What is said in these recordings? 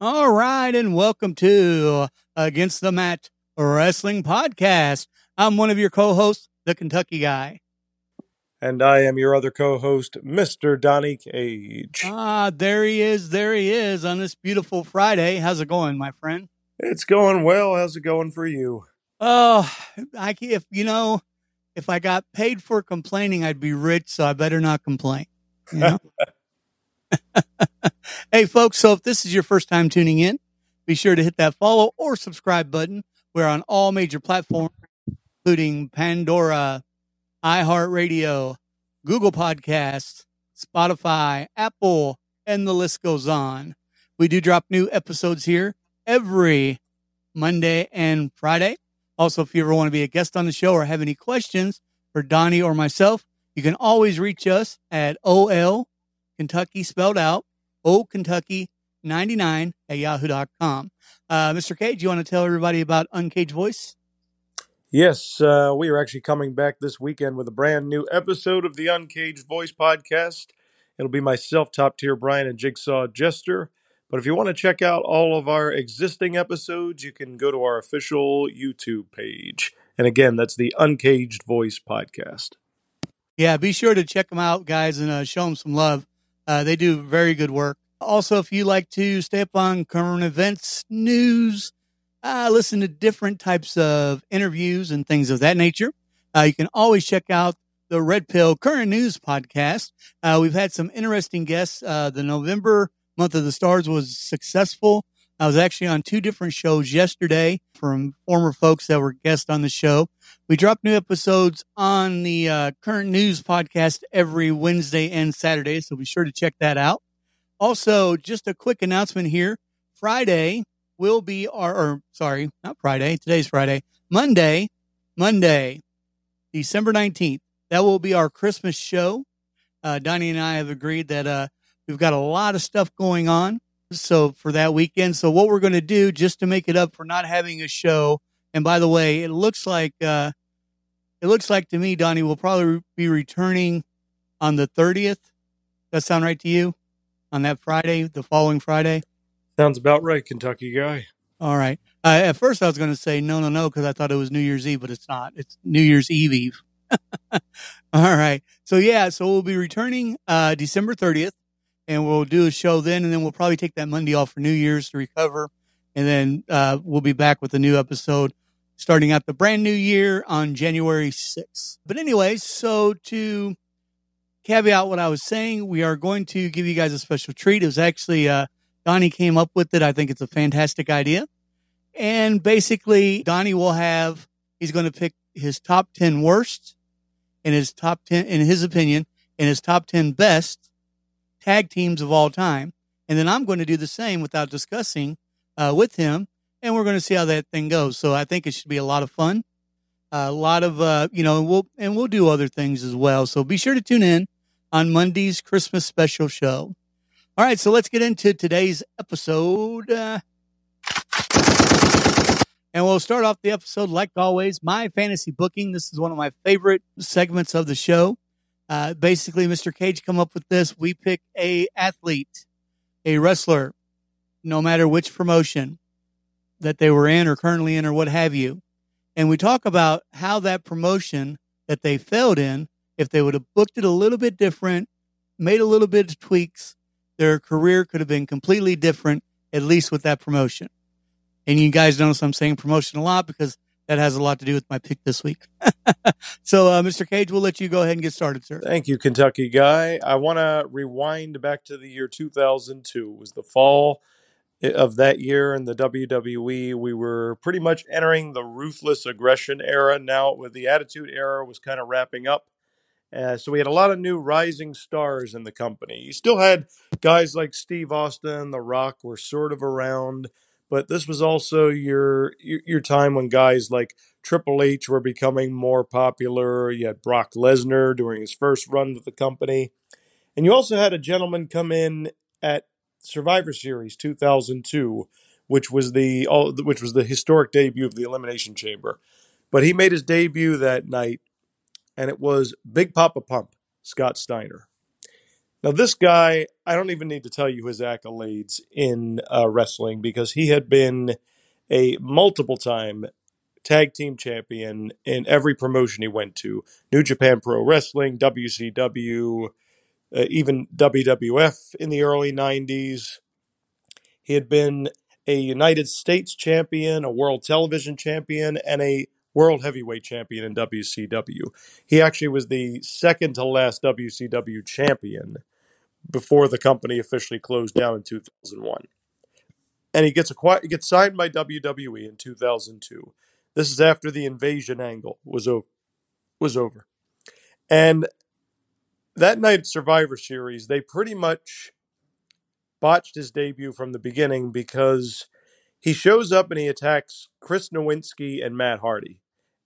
All right, and welcome to Against the Mat Wrestling Podcast. I'm one of your co-hosts, the Kentucky Guy. And I am your other co host, Mr. Donnie Cage. Ah, there he is. There he is on this beautiful Friday. How's it going, my friend? It's going well. How's it going for you? Oh, I if you know, if I got paid for complaining, I'd be rich. So I better not complain. You know? hey, folks. So if this is your first time tuning in, be sure to hit that follow or subscribe button. We're on all major platforms, including Pandora, iHeartRadio, Google Podcasts, Spotify, Apple, and the list goes on. We do drop new episodes here every Monday and Friday. Also, if you ever want to be a guest on the show or have any questions for Donnie or myself, you can always reach us at OL Kentucky spelled out, O Kentucky 99 at yahoo.com. Uh, Mr. Cage, you want to tell everybody about Uncaged Voice? Yes, uh, we are actually coming back this weekend with a brand new episode of the Uncaged Voice podcast. It'll be myself, Top Tier Brian, and Jigsaw Jester. But if you want to check out all of our existing episodes, you can go to our official YouTube page. And again, that's the Uncaged Voice podcast. Yeah, be sure to check them out, guys, and uh, show them some love. Uh, they do very good work. Also, if you like to stay up on current events, news, uh, listen to different types of interviews and things of that nature, uh, you can always check out the Red Pill Current News podcast. Uh, we've had some interesting guests. Uh, the November month of the stars was successful. I was actually on two different shows yesterday from former folks that were guests on the show. We drop new episodes on the uh, current news podcast every Wednesday and Saturday, so be sure to check that out. Also, just a quick announcement here. Friday will be our, or sorry, not Friday. Today's Friday. Monday, Monday, December 19th. That will be our Christmas show. Uh, Donnie and I have agreed that, uh, we've got a lot of stuff going on. So for that weekend. So what we're going to do just to make it up for not having a show. And by the way, it looks like, uh, it looks like to me, Donnie will probably be returning on the 30th. Does That sound right to you? On that Friday, the following Friday? Sounds about right, Kentucky guy. All right. Uh, at first, I was going to say no, no, no, because I thought it was New Year's Eve, but it's not. It's New Year's Eve Eve. All right. So yeah, so we'll be returning uh, December 30th, and we'll do a show then, and then we'll probably take that Monday off for New Year's to recover, and then uh, we'll be back with a new episode starting out the brand new year on January 6th. But anyway, so to caveat what I was saying, we are going to give you guys a special treat. It was actually uh, Donnie came up with it. I think it's a fantastic idea. And basically, Donnie will have, he's going to pick his top 10 worst and his top 10, in his opinion, and his top 10 best tag teams of all time. And then I'm going to do the same without discussing uh, with him. And we're going to see how that thing goes. So I think it should be a lot of fun. a lot of, uh, you know, we'll, and we'll do other things as well. So be sure to tune in on Monday's Christmas special show. All right, so let's get into today's episode. Uh, and we'll start off the episode, like always, my fantasy booking. This is one of my favorite segments of the show. Uh, basically, Mr. Cage come up with this. We pick a athlete, a wrestler, no matter which promotion that they were in or currently in or what have you. And we talk about how that promotion that they failed in, if they would have booked it a little bit different, made a little bit of tweaks, their career could have been completely different, at least with that promotion. And you guys notice I'm saying promotion a lot because that has a lot to do with my pick this week. so, uh, Mr. Cage, we'll let you go ahead and get started, sir. Thank you, Kentucky guy. I want to rewind back to the year 2002. It was the fall of that year in the WWE. We were pretty much entering the ruthless aggression era now, with the Attitude Era was kind of wrapping up. Uh, so we had a lot of new rising stars in the company. You still had guys like Steve Austin, The Rock were sort of around, but this was also your your, time when guys like Triple H were becoming more popular. You had Brock Lesnar during his first run with the company, and you also had a gentleman come in at Survivor Series 2002, which was the which was the historic debut of the Elimination Chamber. But he made his debut that night and it was Big Poppa Pump, Scott Steiner. Now, this guy, I don't even need to tell you his accolades in uh, wrestling because he had been a multiple time tag team champion in every promotion he went to New Japan Pro Wrestling, WCW, uh, even WWF in the early 90s. He had been a United States champion, a world television champion, and a world heavyweight champion in WCW. He actually was the second to last WCW champion before the company officially closed down in 2001. And he gets acquired, he gets signed by WWE in 2002. This is after the invasion angle was over, was over. And that night Survivor Series, they pretty much botched his debut from the beginning because he shows up and he attacks Chris Nowinski and Matt Hardy.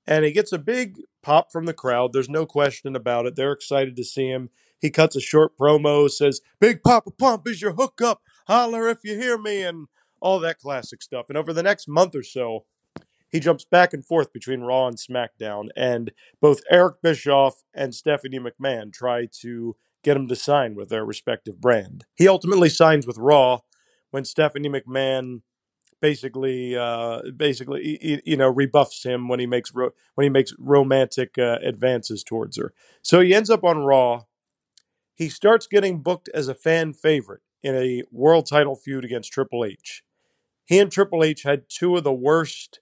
And he gets a big pop from the crowd. There's no question about it. They're excited to see him. He cuts a short promo, says, Big Poppa Pump is your hookup. Holler if you hear me, and all that classic stuff. And over the next month or so, he jumps back and forth between Raw and SmackDown. And both Eric Bischoff and Stephanie McMahon try to get him to sign with their respective brand. He ultimately signs with Raw when Stephanie McMahon basically uh, basically you know rebuffs him when he makes ro- when he makes romantic uh, advances towards her. So he ends up on Raw. He starts getting booked as a fan favorite in a world title feud against Triple H. He and Triple H had two of the worst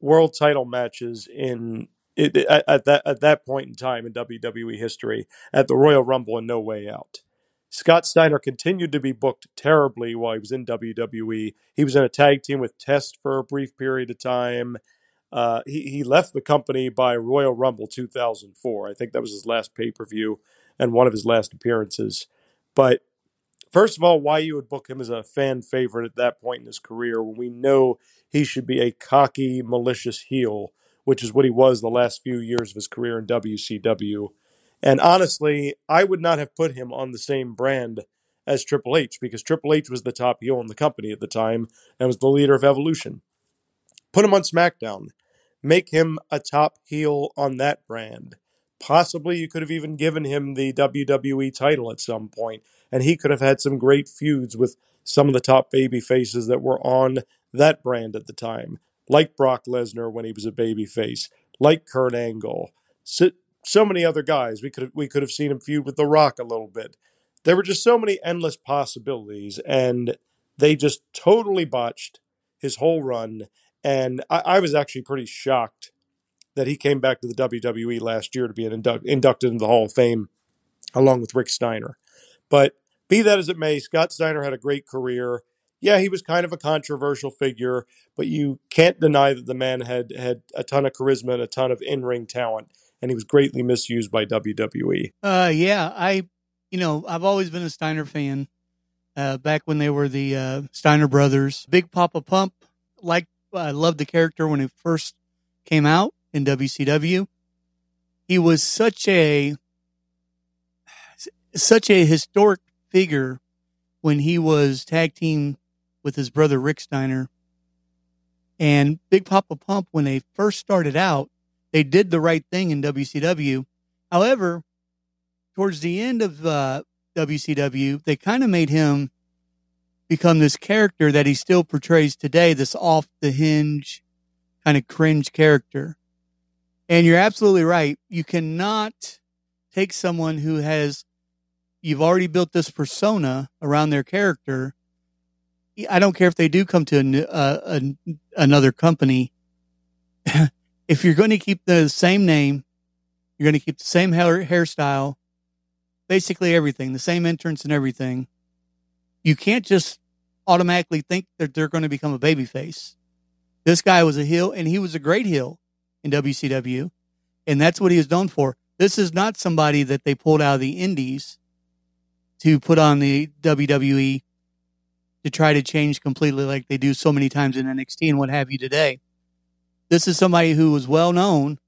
world title matches in at, at that at that point in time in WWE history at the Royal Rumble and No Way Out. Scott Steiner continued to be booked terribly while he was in WWE. He was in a tag team with Test for a brief period of time. Uh, he, he left the company by Royal Rumble 2004. I think that was his last pay per view and one of his last appearances. But first of all, why you would book him as a fan favorite at that point in his career when we know he should be a cocky, malicious heel, which is what he was the last few years of his career in WCW. And honestly, I would not have put him on the same brand as Triple H because Triple H was the top heel in the company at the time and was the leader of Evolution. Put him on SmackDown. Make him a top heel on that brand. Possibly you could have even given him the WWE title at some point, and he could have had some great feuds with some of the top baby faces that were on that brand at the time, like Brock Lesnar when he was a baby face, like Kurt Angle so many other guys. We could we could have seen him feud with The Rock a little bit. There were just so many endless possibilities, and they just totally botched his whole run. And I, I was actually pretty shocked that he came back to the WWE last year to be indu- inducted into the Hall of Fame along with Rick Steiner. But be that as it may, Scott Steiner had a great career. Yeah, he was kind of a controversial figure, but you can't deny that the man had had a ton of charisma and a ton of in-ring talent and he was greatly misused by WWE. Uh, yeah, I, you know, I've always been a Steiner fan. Uh, back when they were the uh, Steiner brothers, Big Poppa Pump, like I loved the character when he first came out in WCW. He was such a such a historic figure when he was tag team with his brother Rick Steiner. And Big Poppa Pump, when they first started out, they did the right thing in WCW. However, towards the end of uh, WCW, they kind of made him become this character that he still portrays today, this off the hinge kind of cringe character. And you're absolutely right. You cannot take someone who has, you've already built this persona around their character. I don't care if they do come to a, a, a, another company. if you're going to keep the same name, you're going to keep the same hair, hairstyle, basically everything, the same entrance and everything. You can't just automatically think that they're going to become a babyface. This guy was a heel, and he was a great heel in WCW, and that's what he was known for. This is not somebody that they pulled out of the Indies to put on the WWE to try to change completely, like they do so many times in NXT and what have you today. This is somebody who was well known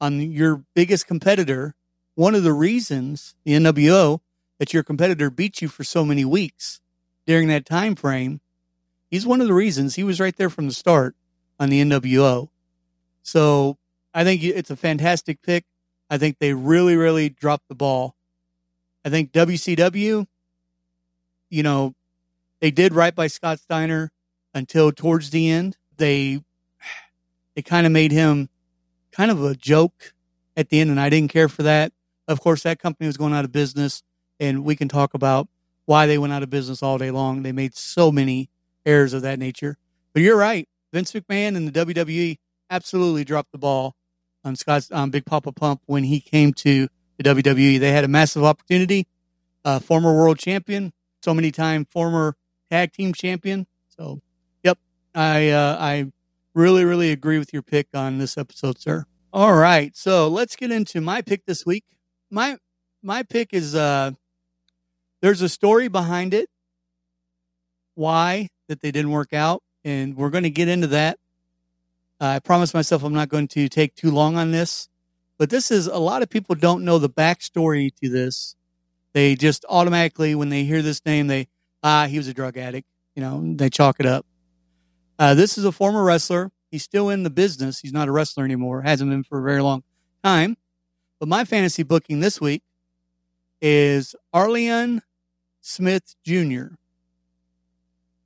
on your biggest competitor. One of the reasons the NWO that your competitor beat you for so many weeks during that time frame, he's one of the reasons he was right there from the start on the NWO. So I think it's a fantastic pick. I think they really, really dropped the ball. I think WCW, you know, they did right by Scott Steiner until towards the end. They they kind of made him kind of a joke at the end, and I didn't care for that. Of course, that company was going out of business, and we can talk about why they went out of business all day long. They made so many errors of that nature. But you're right. Vince McMahon and the WWE absolutely dropped the ball on Scott's on Big Poppa Pump when he came to the WWE. They had a massive opportunity. Uh, former world champion, so many time former tag team champion. So, yep, I uh, I really really agree with your pick on this episode, sir. All right, so let's get into my pick this week. My my pick is uh, there's a story behind it, why that they didn't work out, and we're going to get into that. I promise myself I'm not going to take too long on this, but this is a lot of people don't know the backstory to this. They just automatically, when they hear this name, they ah, he was a drug addict. You know, they chalk it up. Uh, this is a former wrestler. He's still in the business. He's not a wrestler anymore. Hasn't been for a very long time. But my fantasy booking this week is Aurelian Smith Jr.,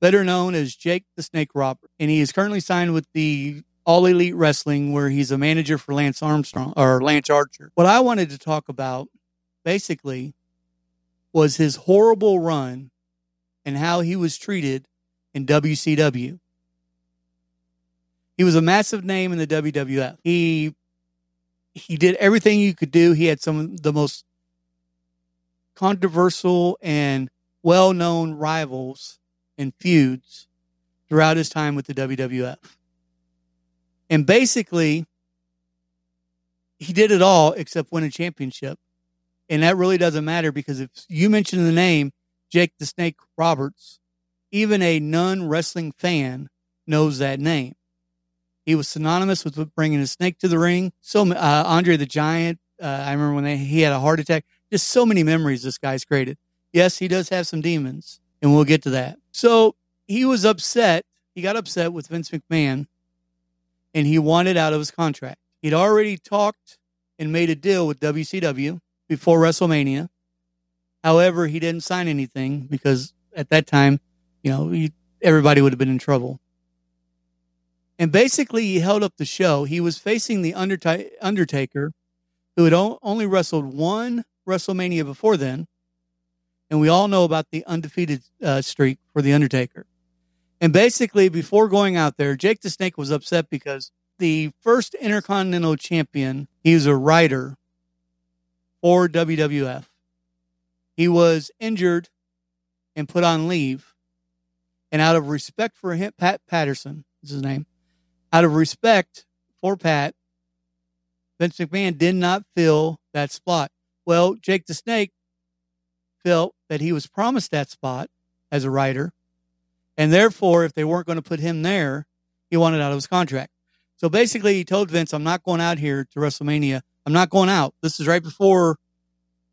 better known as Jake the Snake Robert. And he is currently signed with the All Elite Wrestling, where he's a manager for Lance Armstrong or Lance Archer. What I wanted to talk about basically was his horrible run and how he was treated in WCW. He was a massive name in the WWF. He he did everything you could do. He had some of the most controversial and well-known rivals and feuds throughout his time with the WWF. And basically, he did it all except win a championship. And that really doesn't matter because if you mention the name Jake the Snake Roberts, even a non wrestling fan knows that name. He was synonymous with bringing a snake to the ring. So uh, Andre the Giant, uh, I remember when they, he had a heart attack. Just so many memories this guy's created. Yes, he does have some demons, and we'll get to that. So he was upset. He got upset with Vince McMahon, and he wanted out of his contract. He'd already talked and made a deal with WCW before WrestleMania. However, he didn't sign anything because at that time, you know, he, everybody would have been in trouble. And basically, he held up the show. He was facing the Undertaker, who had only wrestled one WrestleMania before then. And we all know about the undefeated uh, streak for the Undertaker. And basically, before going out there, Jake the Snake was upset because the first Intercontinental Champion, he was a writer for WWF. He was injured and put on leave. And out of respect for him, Pat Patterson is his name, out of respect for Pat, Vince McMahon did not fill that spot. Well, Jake the Snake felt that he was promised that spot as a writer. And therefore, if they weren't going to put him there, he wanted out of his contract. So basically, he told Vince, I'm not going out here to WrestleMania. I'm not going out. This is right before,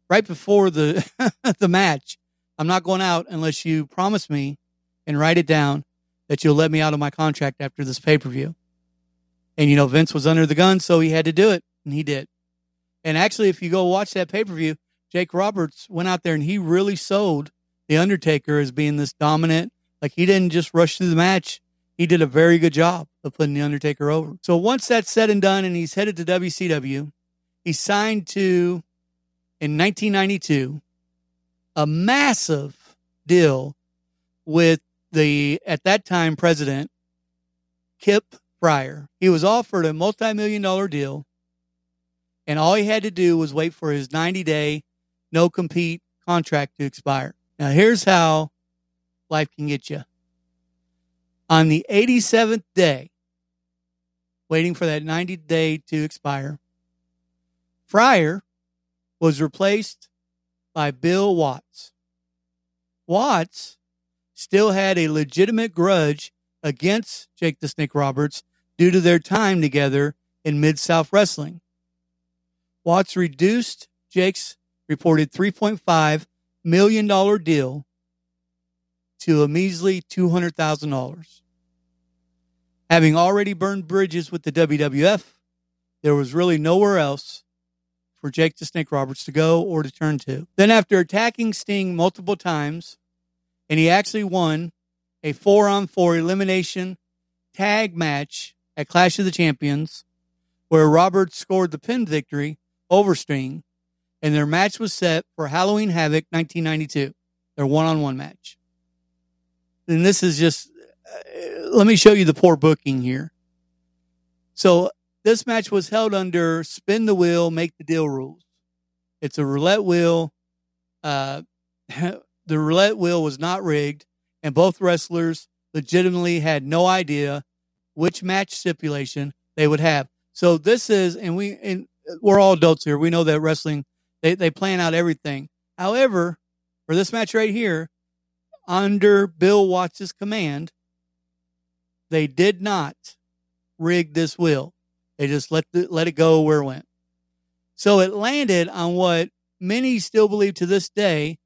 right before the, the match. I'm not going out unless you promise me and write it down that you'll let me out of my contract after this pay per view. And you know, Vince was under the gun, so he had to do it, and he did. And actually, if you go watch that pay per view, Jake Roberts went out there and he really sold the Undertaker as being this dominant. Like he didn't just rush through the match; he did a very good job of putting the Undertaker over. So once that's said and done, and he's headed to WCW, he signed to in 1992 a massive deal with the, at that time, president, Kip Fryer. He was offered a multi million dollar deal, and all he had to do was wait for his 90 day no compete contract to expire. Now, here's how life can get you. On the 87th day, waiting for that 90 day to expire, Fryer was replaced by Bill Watts. Watts still had a legitimate grudge against Jake the Snake Roberts due to their time together in Mid South Wrestling. Watts reduced Jake's reported $3.5 million deal to a measly $200,000. Having already burned bridges with the WWF, there was really nowhere else for Jake the Snake Roberts to go or to turn to. Then, after attacking Sting multiple times, and he actually won a four on four elimination tag match at Clash of the Champions, where Roberts scored the pin victory over Sting, and their match was set for Halloween Havoc 1992, their one on one match. And this is just, uh, let me show you the poor booking here. So, this match was held under spin the wheel, make the deal rules. It's a roulette wheel. Uh, the roulette wheel was not rigged, and both wrestlers legitimately had no idea which match stipulation they would have. So this is, and we, and we're all adults here. We know that wrestling, they, they plan out everything. However, for this match right here, under Bill Watts' command, they did not rig this wheel. They just let the, let it go where it went. So it landed on what many still believe to this day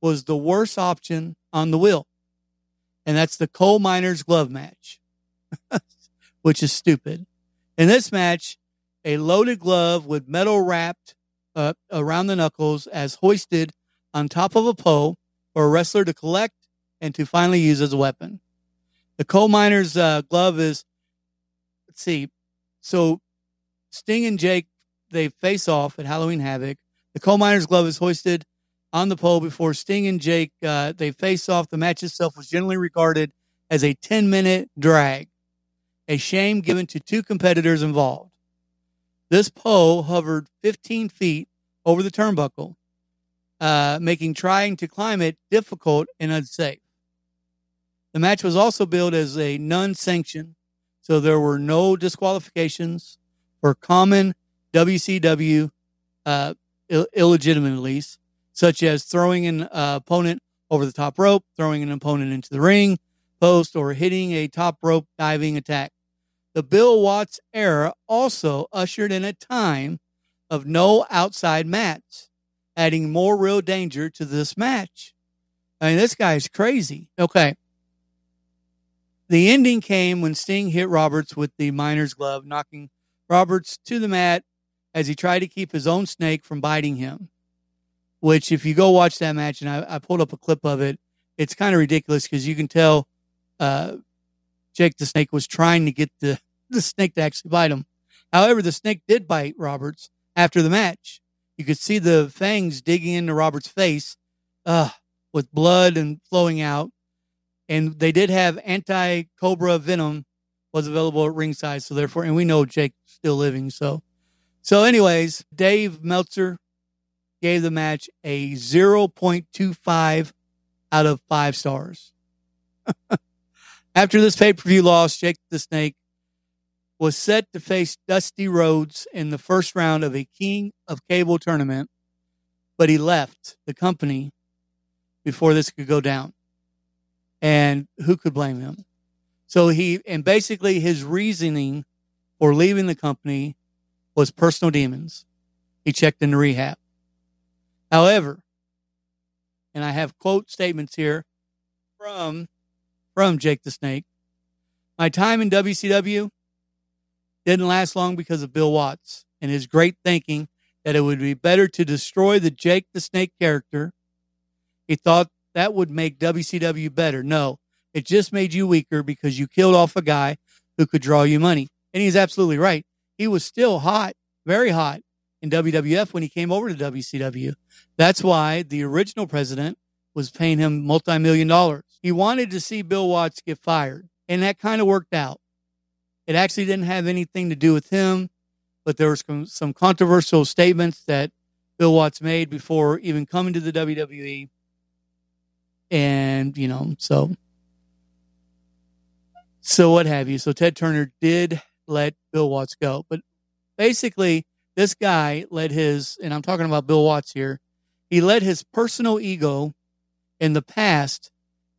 was the worst option on the wheel. And that's the coal miner's glove match, which is stupid. In this match, a loaded glove with metal wrapped uh, around the knuckles as hoisted on top of a pole for a wrestler to collect and to finally use as a weapon. The coal miner's uh, glove is, let's see, so Sting and Jake, they face off at Halloween Havoc. The coal miner's glove is hoisted on the pole before Sting and Jake uh, they face off. The match itself was generally regarded as a 10 minute drag, a shame given to two competitors involved. This pole hovered 15 feet over the turnbuckle, uh, making trying to climb it difficult and unsafe. The match was also billed as a non sanctioned, so there were no disqualifications for common WCW uh, Ill- illegitimate lease such as throwing an uh, opponent over the top rope, throwing an opponent into the ring post, or hitting a top rope diving attack. The Bill Watts era also ushered in a time of no outside mats, adding more real danger to this match. I mean, this guy's crazy. Okay. The ending came when Sting hit Roberts with the miner's glove, knocking Roberts to the mat as he tried to keep his own snake from biting him which if you go watch that match, and I, I pulled up a clip of it, it's kind of ridiculous because you can tell uh, Jake the Snake was trying to get the, the snake to actually bite him. However, the snake did bite Roberts after the match. You could see the fangs digging into Roberts' face uh, with blood and flowing out. And they did have anti cobra venom was available at ringside. So therefore, and we know Jake's still living. So, so anyways, Dave Meltzer gave the match a 0.25 out of five stars. After this pay per view loss, Jake the Snake was set to face Dusty Rhodes in the first round of a King of Cable tournament, but he left the company before this could go down. And who could blame him? So he, and basically his reasoning for leaving the company was personal demons. He checked into rehab. However, and I have quote statements here from from Jake the Snake. My time in WCW didn't last long because of Bill Watts and his great thinking that it would be better to destroy the Jake the Snake character. He thought that would make WCW better. No, it just made you weaker because you killed off a guy who could draw you money. And he's absolutely right. He was still hot, very hot in WWF when he came over to WCW. That's why the original president was paying him multi-million dollars. He wanted to see Bill Watts get fired, and that kind of worked out. It actually didn't have anything to do with him, but there were some, controversial statements that Bill Watts made before even coming to the WWE. And, you know, so so what have you. So Ted Turner did let Bill Watts go. But basically, this guy let his, and I'm talking about Bill Watts here, he let his personal ego in the past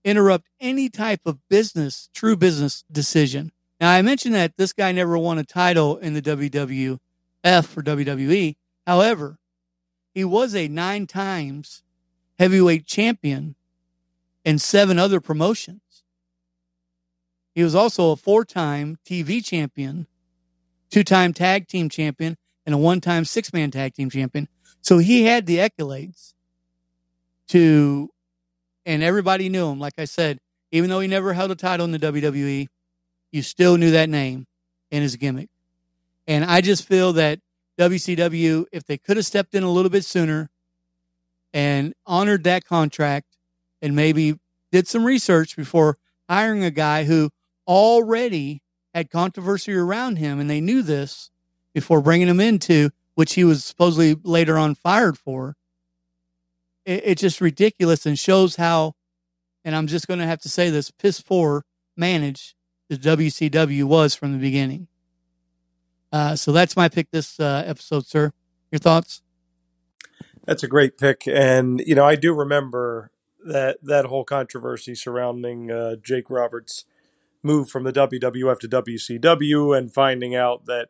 interrupt any type of business, true business decision. Now, I mentioned that this guy never won a title in the WWF or WWE. However, he was a nine times heavyweight champion in seven other promotions. He was also a four time TV champion, two time tag team champion, and a one time six man tag team champion. So he had the accolades to, and everybody knew him. Like I said, even though he never held a title in the WWE, you still knew that name and his gimmick. And I just feel that WCW, if they could have stepped in a little bit sooner and honored that contract and maybe did some research before hiring a guy who already had controversy around him and they knew this before bringing him into which he was supposedly later on fired for. It, it's just ridiculous and shows how, and I'm just going to have to say this, piss poor managed the WCW was from the beginning. Uh, so that's my pick this uh, episode, sir. Your thoughts? That's a great pick, and you know I do remember that that whole controversy surrounding uh, Jake Roberts' move from the WWF to WCW, and finding out that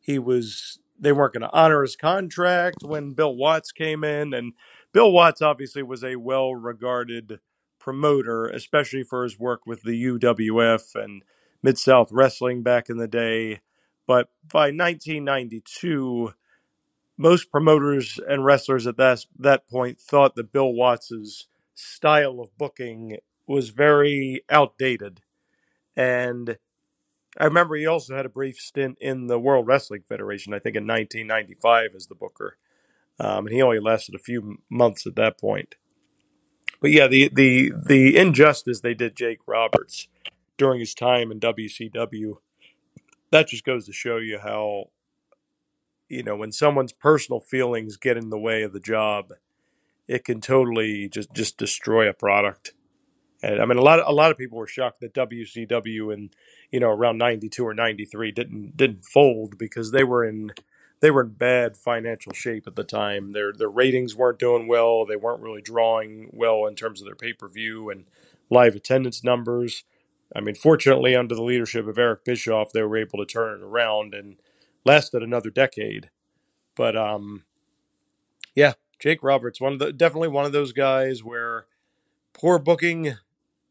he was they weren't going to honor his contract when Bill Watts came in, and Bill Watts obviously was a well-regarded promoter, especially for his work with the UWF and Mid South Wrestling back in the day. But by 1992, most promoters and wrestlers at that that point thought that Bill Watts's style of booking was very outdated. And I remember he also had a brief stint in the World Wrestling Federation, I think in 1995 as the booker. Um, and he only lasted a few months at that point. But yeah, the, the, the injustice they did Jake Roberts during his time in WCW, that just goes to show you how you know, when someone's personal feelings get in the way of the job, it can totally just just destroy a product. And I mean, a lot of a lot of people were shocked that WCW in you know around ninety two or ninety three didn't didn't fold because they were in they were in bad financial shape at the time. Their their ratings weren't doing well. They weren't really drawing well in terms of their pay per view and live attendance numbers. I mean, fortunately, under the leadership of Eric Bischoff, they were able to turn it around and lasted another decade. But um, yeah, Jake Roberts, one of the definitely one of those guys where poor booking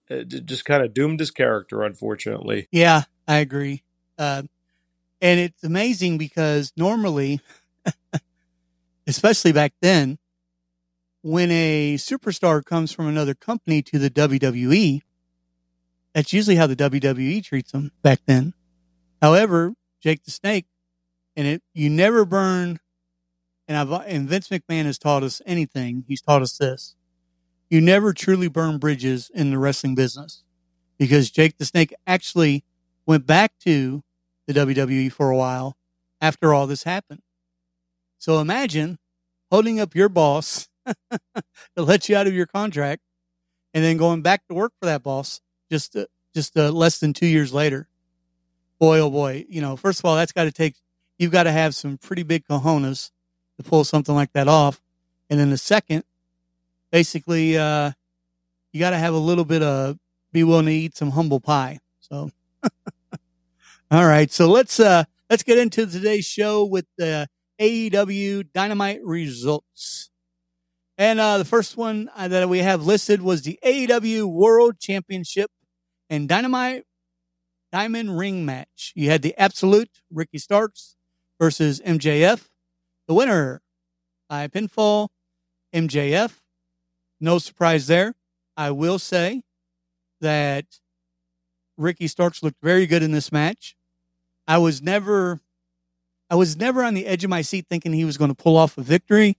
uh, just kind of doomed his character, unfortunately. Yeah, I agree. Uh, and it's amazing because normally, especially back then, when a superstar comes from another company to the WWE, that's usually how the WWE treats them back then. However, Jake the Snake and it you never burn. And I've and Vince McMahon has taught us anything. He's taught us this: you never truly burn bridges in the wrestling business, because Jake the Snake actually went back to the WWE for a while after all this happened. So imagine holding up your boss to let you out of your contract, and then going back to work for that boss just uh, just uh, less than two years later. Boy, oh boy! You know, first of all, that's got to take you've got to have some pretty big cojones to pull something like that off. And then the second, basically, uh, you got to have a little bit of be willing to eat some humble pie. So, all right. So let's, uh, let's get into today's show with the AEW Dynamite results. And, uh, the first one uh, that we have listed was the AEW World Championship and Dynamite Diamond Ring match. You had the Absolute, Ricky Starks, versus MJF. The winner by pinfall, MJF. No surprise there. I will say that Ricky Starks looked very good in this match. I was never, I was never on the edge of my seat thinking he was going to pull off a victory.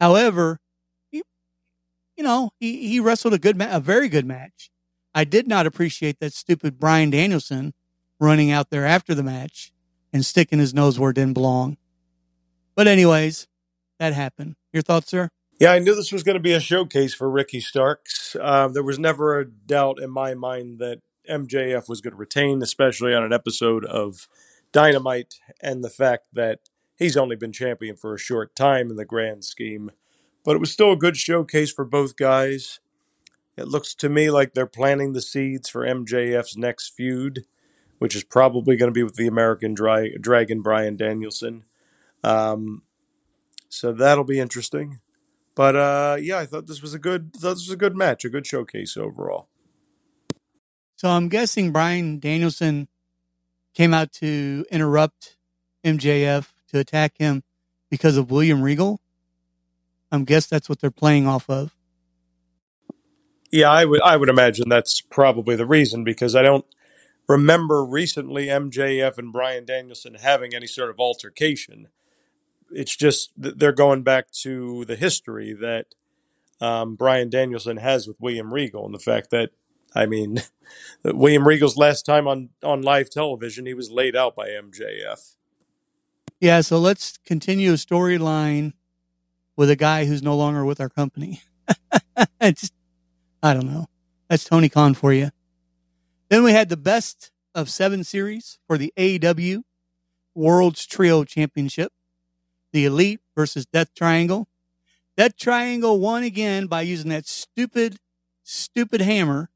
However, he, you know, he, he wrestled a good, ma- a very good match. I did not appreciate that stupid Bryan Danielson running out there after the match and sticking his nose where it didn't belong. But anyways, that happened. Your thoughts, sir? Yeah, I knew this was going to be a showcase for Ricky Starks. Uh, there was never a doubt in my mind that MJF was going to retain, especially on an episode of Dynamite, and the fact that he's only been champion for a short time in the grand scheme. But it was still a good showcase for both guys. It looks to me like they're planting the seeds for MJF's next feud, which is probably going to be with the American Dragon Bryan Danielson. Um, so that'll be interesting. But uh, yeah, I thought this was a good thought this was a good match, a good showcase overall. So I'm guessing Bryan Danielson came out to interrupt MJF to attack him because of William Regal. I'm guess that's what they're playing off of. Yeah, I would I would imagine that's probably the reason because I don't remember recently MJF and Bryan Danielson having any sort of altercation. It's just they're going back to the history that um, Bryan Danielson has with William Regal and the fact that I mean William Regal's last time on on live television he was laid out by MJF. Yeah, so let's continue a storyline with a guy who's no longer with our company. it's, I don't know. That's Tony Khan for you. Then we had the best of seven series for the AEW World's Trio Championship. The Elite versus Death Triangle. Death Triangle won again by using that stupid, stupid hammer.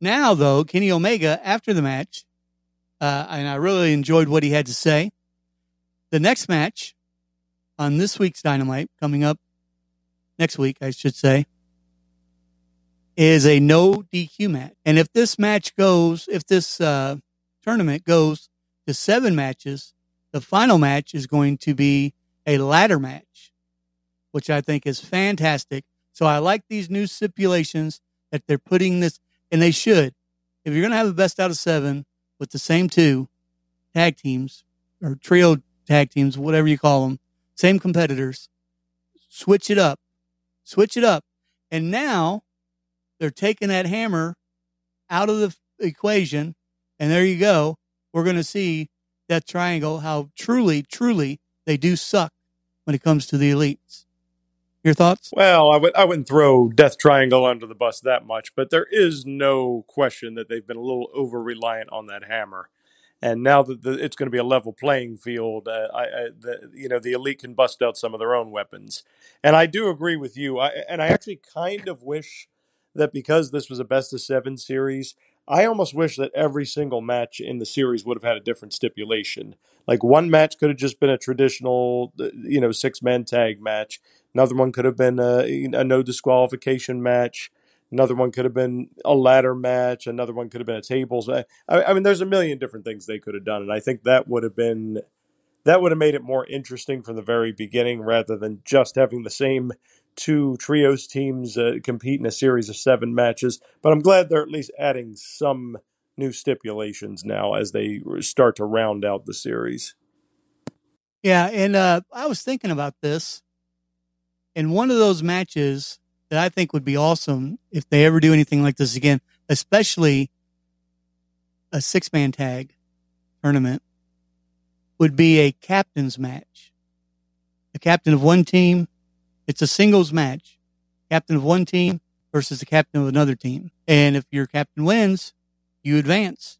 Now, though, Kenny Omega, after the match, uh, and I really enjoyed what he had to say. The next match on this week's Dynamite, coming up next week, I should say, is a no DQ match. And if this match goes, if this uh, tournament goes to seven matches, the final match is going to be a ladder match, which I think is fantastic. So I like these new stipulations that they're putting this, and they should. If you're going to have a best out of seven with the same two tag teams or trio tag teams, whatever you call them, same competitors, switch it up, switch it up. And now they're taking that hammer out of the equation. And there you go. We're going to see that triangle, how truly, truly they do suck when it comes to the elites. Your thoughts? Well, I would I wouldn't throw Death Triangle under the bus that much, but there is no question that they've been a little over reliant on that hammer. And now that the, it's going to be a level playing field, uh, I, I, the, you know the elite can bust out some of their own weapons. And I do agree with you. I, and I actually kind of wish that because this was a best of seven series, I almost wish that every single match in the series would have had a different stipulation. Like one match could have just been a traditional, uh, you know, six man tag match. Another one could have been a, a no disqualification match. Another one could have been a ladder match. Another one could have been a tables. I, I mean, there's a million different things they could have done, and I think that would have been that would have made it more interesting from the very beginning, rather than just having the same two trios teams uh, compete in a series of seven matches. But I'm glad they're at least adding some new stipulations now as they start to round out the series. Yeah, and uh, I was thinking about this. In one of those matches that I think would be awesome if they ever do anything like this again, especially a six man tag tournament, would be a captain's match. The captain of one team, it's a singles match. Captain of one team versus the captain of another team. And if your captain wins, you advance.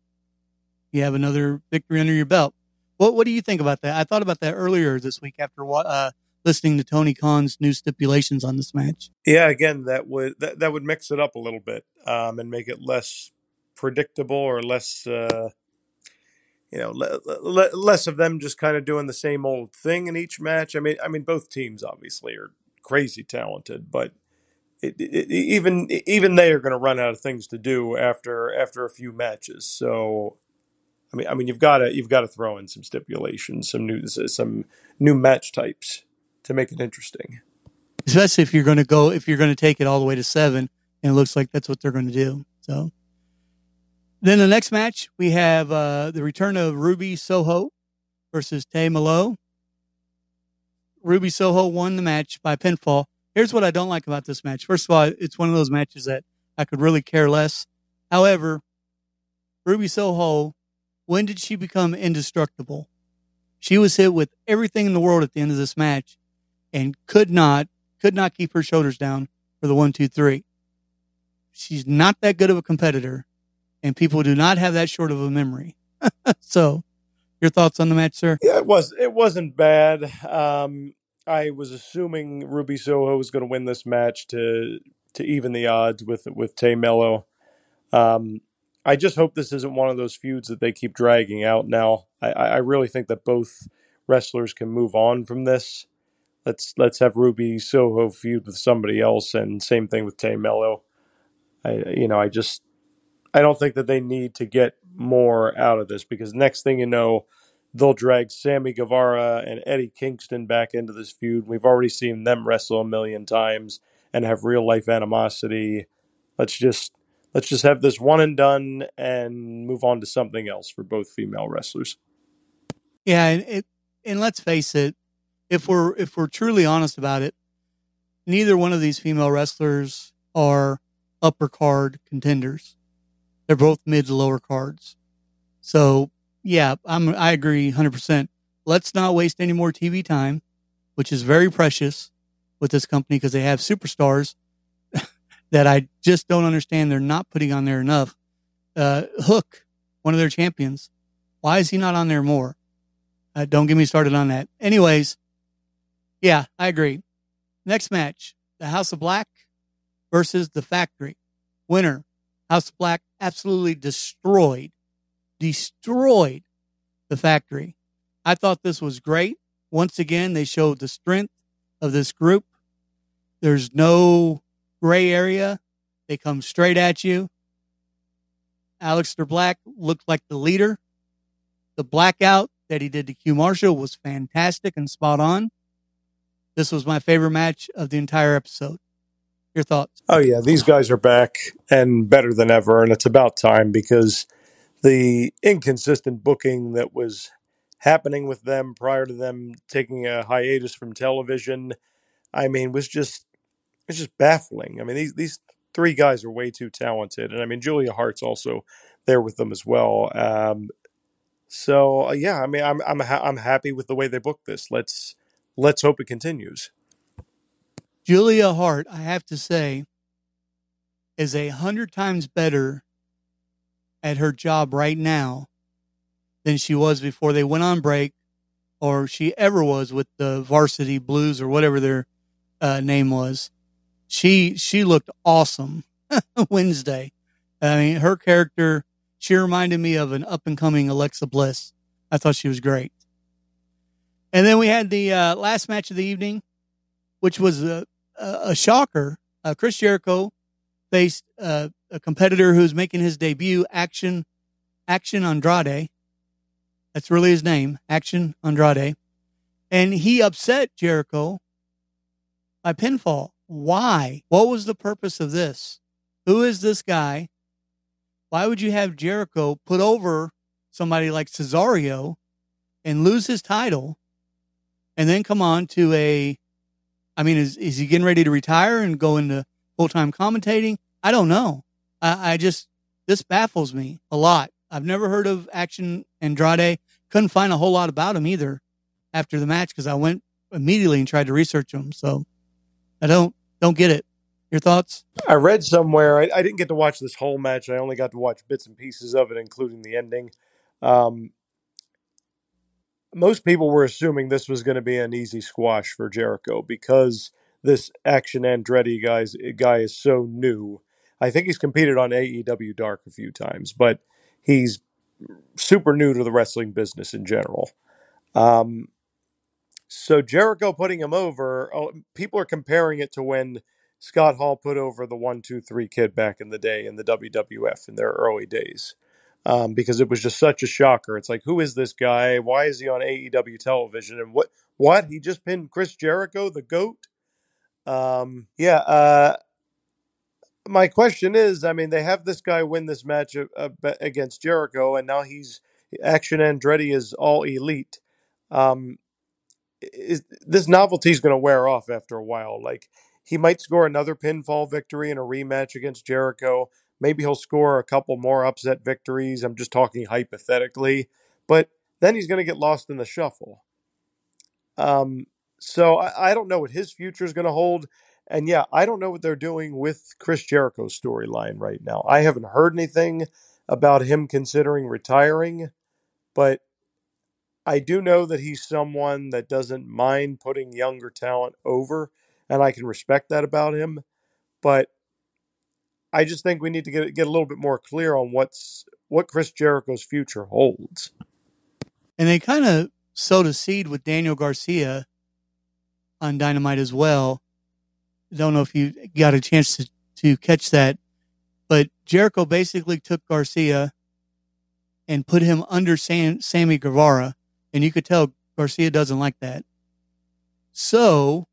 You have another victory under your belt. What What do you think about that? I thought about that earlier this week after uh, listening to Tony Khan's new stipulations on this match. Yeah, again, that would that, that would mix it up a little bit um, and make it less predictable or less, uh, you know, le- le- less of them just kind of doing the same old thing in each match. I mean, I mean, both teams obviously are crazy talented, but it, it, even even they are going to run out of things to do after after a few matches. So I mean, I mean, you've got to you've got to throw in some stipulations, some new some new match types to make it interesting. Especially if you're going to go if you're going to take it all the way to seven, and it looks like that's what they're going to do. So then the next match we have uh, the return of Ruby Soho versus Tay Melo. Ruby Soho won the match by pinfall. Here's what I don't like about this match. First of all, it's one of those matches that I could really care less. However, Ruby Soho, when did she become indestructible? She was hit with everything in the world at the end of this match and could not could not keep her shoulders down for the one, two, three. She's not that good of a competitor, and people do not have that short of a memory. so, your thoughts on the match, sir? Yeah, it was it wasn't bad. Um, I was assuming Ruby Soho was going to win this match to to even the odds with with Tay Melo. Um, I just hope this isn't one of those feuds that they keep dragging out. Now, I, I really think that both wrestlers can move on from this. Let's let's have Ruby Soho feud with somebody else, and same thing with Tay Melo. I you know I just I don't think that they need to get more out of this because next thing you know, they'll drag Sammy Guevara and Eddie Kingston back into this feud. We've already seen them wrestle a million times and have real life animosity. Let's just let's just have this one and done and move on to something else for both female wrestlers. Yeah, and it, and let's face it, if we're if we're truly honest about it, neither one of these female wrestlers are upper card contenders. They're both mid to lower cards. So yeah, I'm I agree 100. percent Let's not waste any more TV time, which is very precious with this company because they have superstars that I just don't understand. They're not putting on there enough. Uh, Hook, one of their champions, why is he not on there more? Uh, don't get me started on that. Anyways, yeah, I agree. Next match, the House of Black versus the Factory. Winner, House of Black absolutely destroyed, destroyed the Factory. I thought this was great. Once again, they showed the strength of this group. There's no gray area. They come straight at you. Aleister Black looked like the leader. The blackout that he did to Q Marshall was fantastic and spot on. This was my favorite match of the entire episode. Your thoughts? Oh yeah, these guys are back and better than ever, and it's about time because the inconsistent booking that was happening with them prior to them taking a hiatus from television, I mean, was just it's just baffling. I mean, these these three guys are way too talented, and I mean, Julia Hart's also there with them as well. Um, so uh, yeah, I mean, I'm I'm ha- I'm happy with the way they booked this. Let's let's hope it continues. Julia Hart, I have to say, is a hundred times better at her job right now than she was before they went on break, or she ever was with the Varsity Blues or whatever their uh, name was. She she looked awesome Wednesday. I mean, her character she reminded me of an up and coming Alexa Bliss. I thought she was great. And then we had the uh, last match of the evening, which was a, a, a shocker. Uh, Chris Jericho faced uh, a competitor who's making his debut, Action Action Andrade. That's really his name, Action Andrade. And he upset Jericho by pinfall. Why? What was the purpose of this? Who is this guy? Why would you have Jericho put over somebody like Cesario and lose his title and then come on to a I mean, is is he getting ready to retire and go into full time commentating? I don't know. I, I just this baffles me a lot. I've never heard of Action Andrade. Couldn't find a whole lot about him either after the match because I went immediately and tried to research him. So I don't don't get it. Your thoughts? I read somewhere. I, I didn't get to watch this whole match. I only got to watch bits and pieces of it, including the ending. Um, most people were assuming this was going to be an easy squash for Jericho because this Action Andretti guy's guy is so new. I think he's competed on AEW Dark a few times, but he's super new to the wrestling business in general. Um, so Jericho putting him over, oh, people are comparing it to when Scott Hall put over the one, two, three kid back in the day in the WWF in their early days um, because it was just such a shocker. It's like, who is this guy? Why is he on AEW television? And what? What? He just pinned Chris Jericho, the goat. Um, yeah. Uh, my question is, I mean, they have this guy win this match uh, against Jericho, and now he's Action Andretti is all elite. Um, is, this novelty is going to wear off after a while. Like he might score another pinfall victory in a rematch against Jericho. Maybe he'll score a couple more upset victories. I'm just talking hypothetically, but then he's going to get lost in the shuffle. Um, so I, I don't know what his future is going to hold. And yeah, I don't know what they're doing with Chris Jericho's storyline right now. I haven't heard anything about him considering retiring, but I do know that he's someone that doesn't mind putting younger talent over, and I can respect that about him. But I just think we need to get get a little bit more clear on what's what Chris Jericho's future holds. And they kind of sowed a seed with Daniel Garcia on Dynamite as well. Don't know if you got a chance to, to catch that, but Jericho basically took Garcia and put him under Sam, Sammy Guevara, and you could tell Garcia doesn't like that. So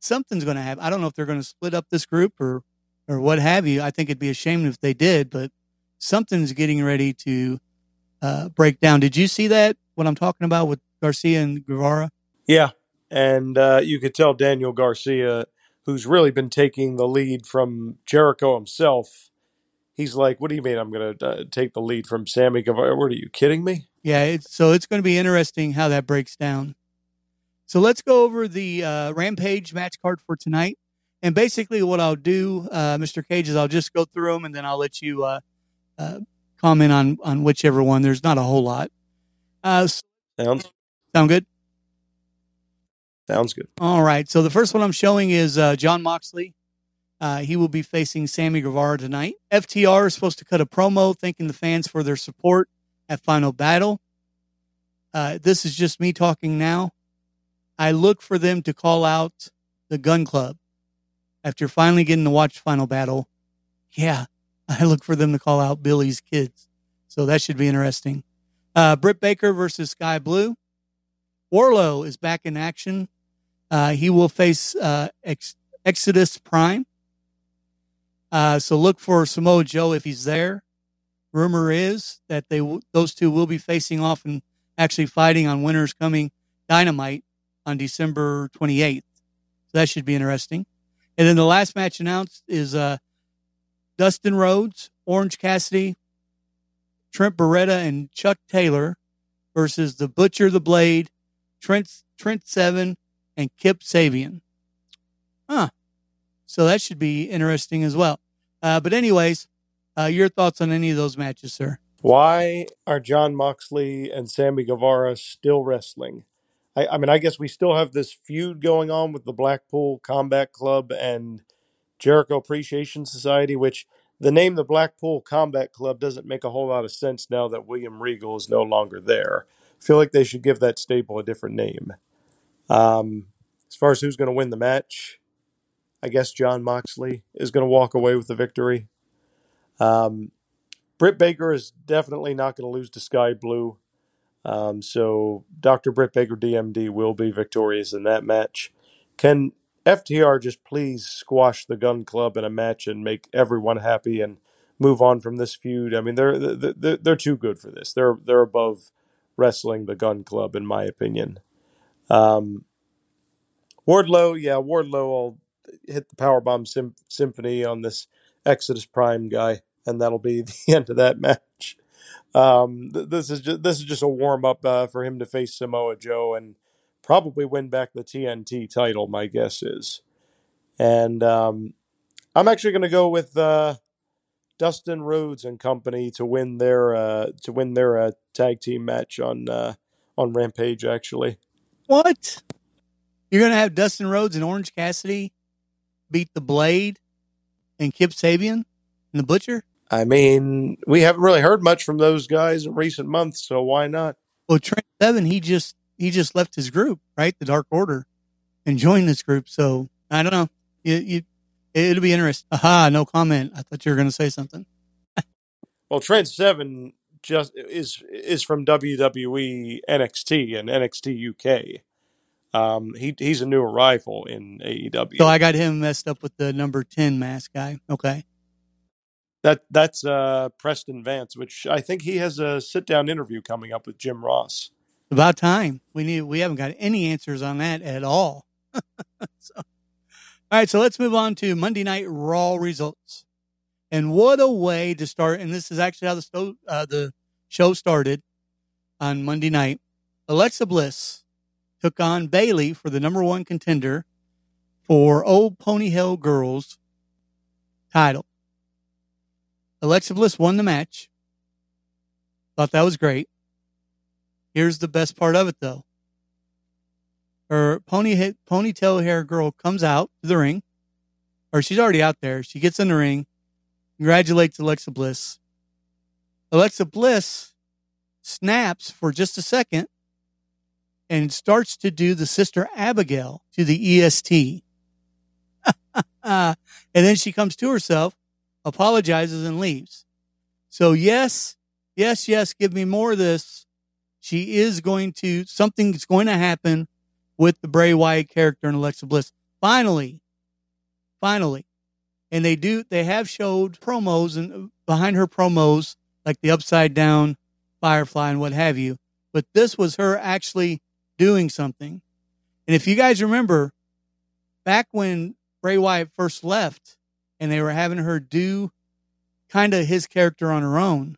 something's going to happen. I don't know if they're going to split up this group or or what have you. I think it'd be a shame if they did, but something's getting ready to uh, break down. Did you see that? What I'm talking about with Garcia and Guevara? Yeah, and uh, you could tell Daniel Garcia, who's really been taking the lead from Jericho himself. He's like, "What do you mean I'm going to uh, take the lead from Sammy Guevara? What are you kidding me?" Yeah, it's, so it's going to be interesting how that breaks down. So let's go over the uh, Rampage match card for tonight. And basically, what I'll do, uh, Mr. Cage, is I'll just go through them and then I'll let you uh, uh, comment on on whichever one. There's not a whole lot. Uh, Sounds sound good? sounds good. All right. So the first one I'm showing is uh, Jon Moxley. Uh, he will be facing Sammy Guevara tonight. FTR is supposed to cut a promo thanking the fans for their support at Final Battle. Uh, this is just me talking now. I look for them to call out the Gunn Club after finally getting to watch Final Battle. Yeah, I look for them to call out Billy's kids. So that should be interesting. Uh, Britt Baker versus Skye Blue. Wardlow is back in action. Uh, he will face uh, Ex- Exodus Prime. Uh, so look for Samoa Joe if he's there. Rumor is that they w- those two will be facing off and actually fighting on Winners Coming Dynamite on December 28th. So that should be interesting. And then the last match announced is uh, Dustin Rhodes, Orange Cassidy, Trent Beretta, and Chuck Taylor versus the Butcher, the Blade, Trent Trent Seven, and Kip Sabian. Huh. So that should be interesting as well. Uh, but anyways, uh, your thoughts on any of those matches, sir? Why are Jon Moxley and Sammy Guevara still wrestling? I, I mean, I guess we still have this feud going on with the Blackpool Combat Club and Jericho Appreciation Society, which the name the Blackpool Combat Club doesn't make a whole lot of sense now that William Regal is no longer there. I feel like they should give that stable a different name. Um, as far as who's going to win the match, I guess Jon Moxley is going to walk away with the victory. Um, Britt Baker is definitely not going to lose to Skye Blue. Um, so Dr. Britt Baker DMD will be victorious in that match. Can FTR just please squash the Gunn Club in a match and make everyone happy and move on from this feud? I mean, they're they're, they're too good for this. They're they're above wrestling the Gunn Club in my opinion. Um, Wardlow, yeah, Wardlow will hit the powerbomb sym- symphony on this Exodus Prime guy, and that'll be the end of that match. Um, th- this is just, this is just a warm up uh, for him to face Samoa Joe and probably win back the TNT title. My guess is, and um, I'm actually going to go with uh, Dustin Rhodes and company to win their uh, to win their uh, tag team match on uh, on Rampage. Actually, What? You're going to have Dustin Rhodes and Orange Cassidy beat the Blade and Kip Sabian and the Butcher? I mean, we haven't really heard much from those guys in recent months, so why not? Well, Trent Seven, he just he just left his group, right? The Dark Order, and joined this group. So I don't know. You, you it'll be interesting. Aha, no comment. I thought you were going to say something. Well, Trent Seven just is is from WWE NXT and NXT UK. Um, he he's a new arrival in AEW. So I got him messed up with the number ten mask guy. Okay. That that's uh, Preston Vance, which I think he has a sit down interview coming up with Jim Ross. About time. We need. We haven't got any answers on that at all. so, all right. So let's move on to Monday Night Raw results. And what a way to start! And this is actually how the show, uh, the show started on Monday night. Alexa Bliss took on Bayley for the number one contender for Old Pony Hill Girls title. Alexa Bliss won the match. Thought that was great. Here's the best part of it, though. Her pony ponytail hair girl comes out to the ring, or she's already out there. She gets in the ring, congratulates Alexa Bliss. Alexa Bliss snaps for just a second and starts to do the sister Abigail to the EST. and then she comes to herself, apologizes, and leaves. So, yes, yes, yes, give me more of this. She is going to, something's going to happen with the Bray Wyatt character and Alexa Bliss. Finally, finally. And they do, they have showed promos and behind her promos, like the upside down Firefly and what have you. But this was her actually doing something. And if you guys remember, back when Bray Wyatt first left and they were having her do kind of his character on her own,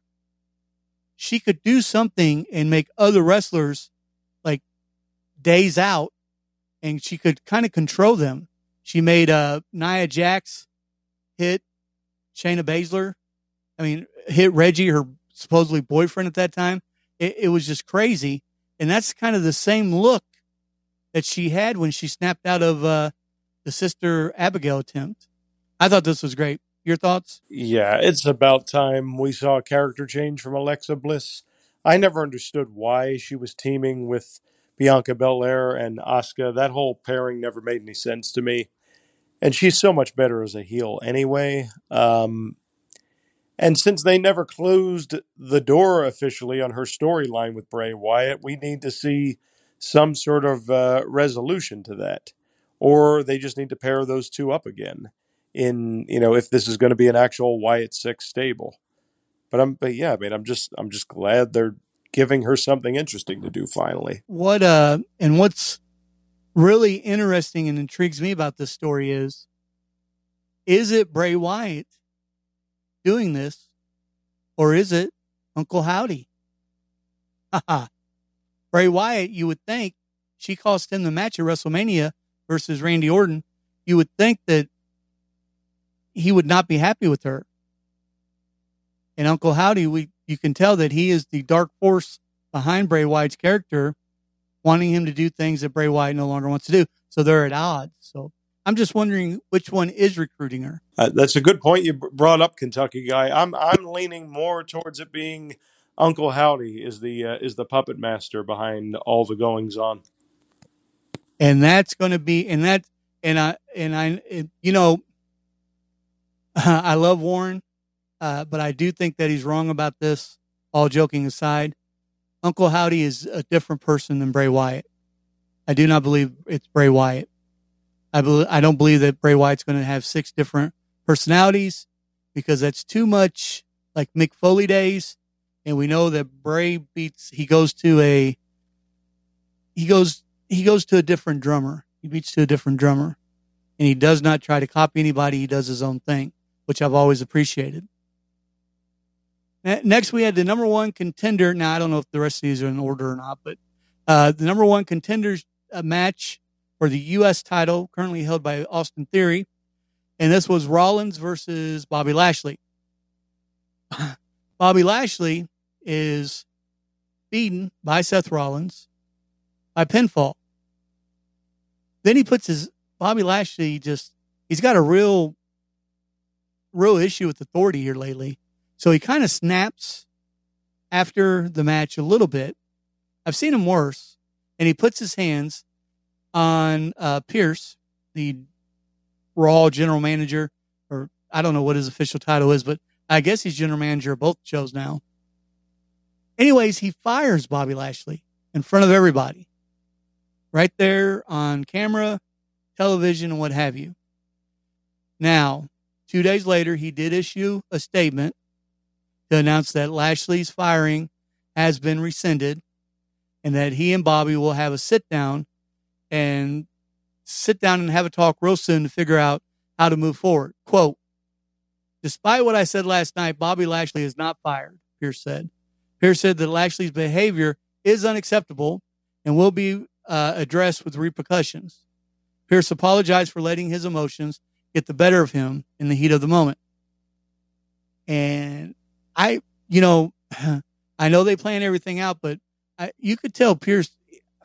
she could do something and make other wrestlers like days out and she could kind of control them. She made uh, Nia Jax hit Shayna Baszler. I mean, hit Reggie, her supposedly boyfriend at that time. It, it was just crazy. And that's kind of the same look that she had when she snapped out of uh, the sister Abigail attempt. I thought this was great. Your thoughts? Yeah, it's about time we saw a character change from Alexa Bliss. I never understood why she was teaming with Bianca Belair and Asuka. That whole pairing never made any sense to me. And she's so much better as a heel anyway. Um, and since they never closed the door officially on her storyline with Bray Wyatt, we need to see some sort of uh, resolution to that. Or they just need to pair those two up again in, you know, if this is going to be an actual Wyatt Six stable. But I'm, but yeah, I mean, I'm just, I'm just glad they're giving her something interesting to do finally. What, uh, and what's really interesting and intrigues me about this story is, is it Bray Wyatt doing this, or is it Uncle Howdy? Bray Wyatt, you would think she cost him the match at WrestleMania versus Randy Orton. You would think that he would not be happy with her. And Uncle Howdy, we you can tell that he is the dark force behind Bray Wyatt's character, wanting him to do things that Bray Wyatt no longer wants to do. So they're at odds. So I'm just wondering which one is recruiting her. Uh, that's a good point you brought up, Kentucky guy. I'm I'm leaning more towards it being Uncle Howdy is the uh, is the puppet master behind all the goings on. And that's going to be and that and I and I you know I love Warren, uh, but I do think that he's wrong about this. All joking aside, Uncle Howdy is a different person than Bray Wyatt. I do not believe it's Bray Wyatt. I believe, I don't believe that Bray Wyatt's going to have six different personalities because that's too much like Mick Foley days. And we know that Bray beats, he goes to a, he goes, he goes to a different drummer. He beats to a different drummer and he does not try to copy anybody. He does his own thing, which I've always appreciated. Next, we had the number one contender. Now, I don't know if the rest of these are in order or not, but uh, the number one contenders uh, match for the U.S. title, currently held by Austin Theory. And this was Rollins versus Bobby Lashley. Bobby Lashley is beaten by Seth Rollins by pinfall. Then he puts his Bobby Lashley just he's got a real real issue with authority here lately. So he kind of snaps after the match a little bit. I've seen him worse. And he puts his hands on uh, Pearce, the Raw general manager, or I don't know what his official title is, but I guess he's general manager of both shows now. Anyways, he fires Bobby Lashley in front of everybody, right there on camera, television, and what have you. Now, two days later, he did issue a statement to announce that Lashley's firing has been rescinded and that he and Bobby will have a sit down and sit down and have a talk real soon to figure out how to move forward. Quote, Despite what I said last night, Bobby Lashley is not fired, Pearce said. Pearce said that Lashley's behavior is unacceptable and will be uh, addressed with repercussions. Pearce apologized for letting his emotions get the better of him in the heat of the moment. And I, you know, I know they plan everything out, but I, you could tell Pearce,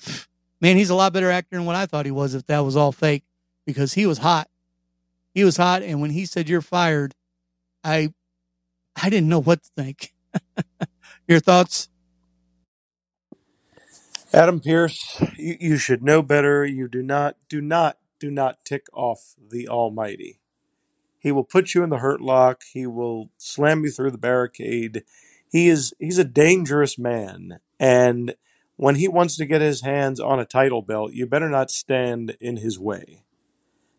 man, he's a lot better actor than what I thought he was if that was all fake because he was hot. He was hot. And when he said, you're fired, I, I didn't know what to think. Your thoughts? Adam Pearce, you, you should know better. You do not, do not, do not tick off the Almighty. He will put you in the hurt lock. He will slam you through the barricade. He is he's a dangerous man, and when he wants to get his hands on a title belt, you better not stand in his way,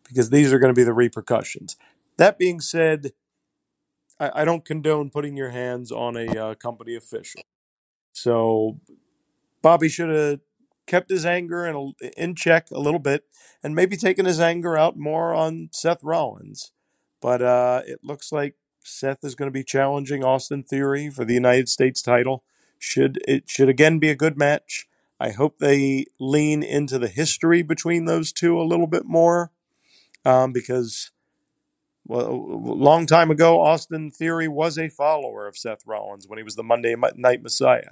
because these are going to be the repercussions. That being said, I, I don't condone putting your hands on a uh, company official. So Bobby should have kept his anger in, in check a little bit and maybe taken his anger out more on Seth Rollins. But uh, it looks like Seth is going to be challenging Austin Theory for the United States title. Should it should again be a good match. I hope they lean into the history between those two a little bit more, um, because well, a long time ago, Austin Theory was a follower of Seth Rollins when he was the Monday Night Messiah.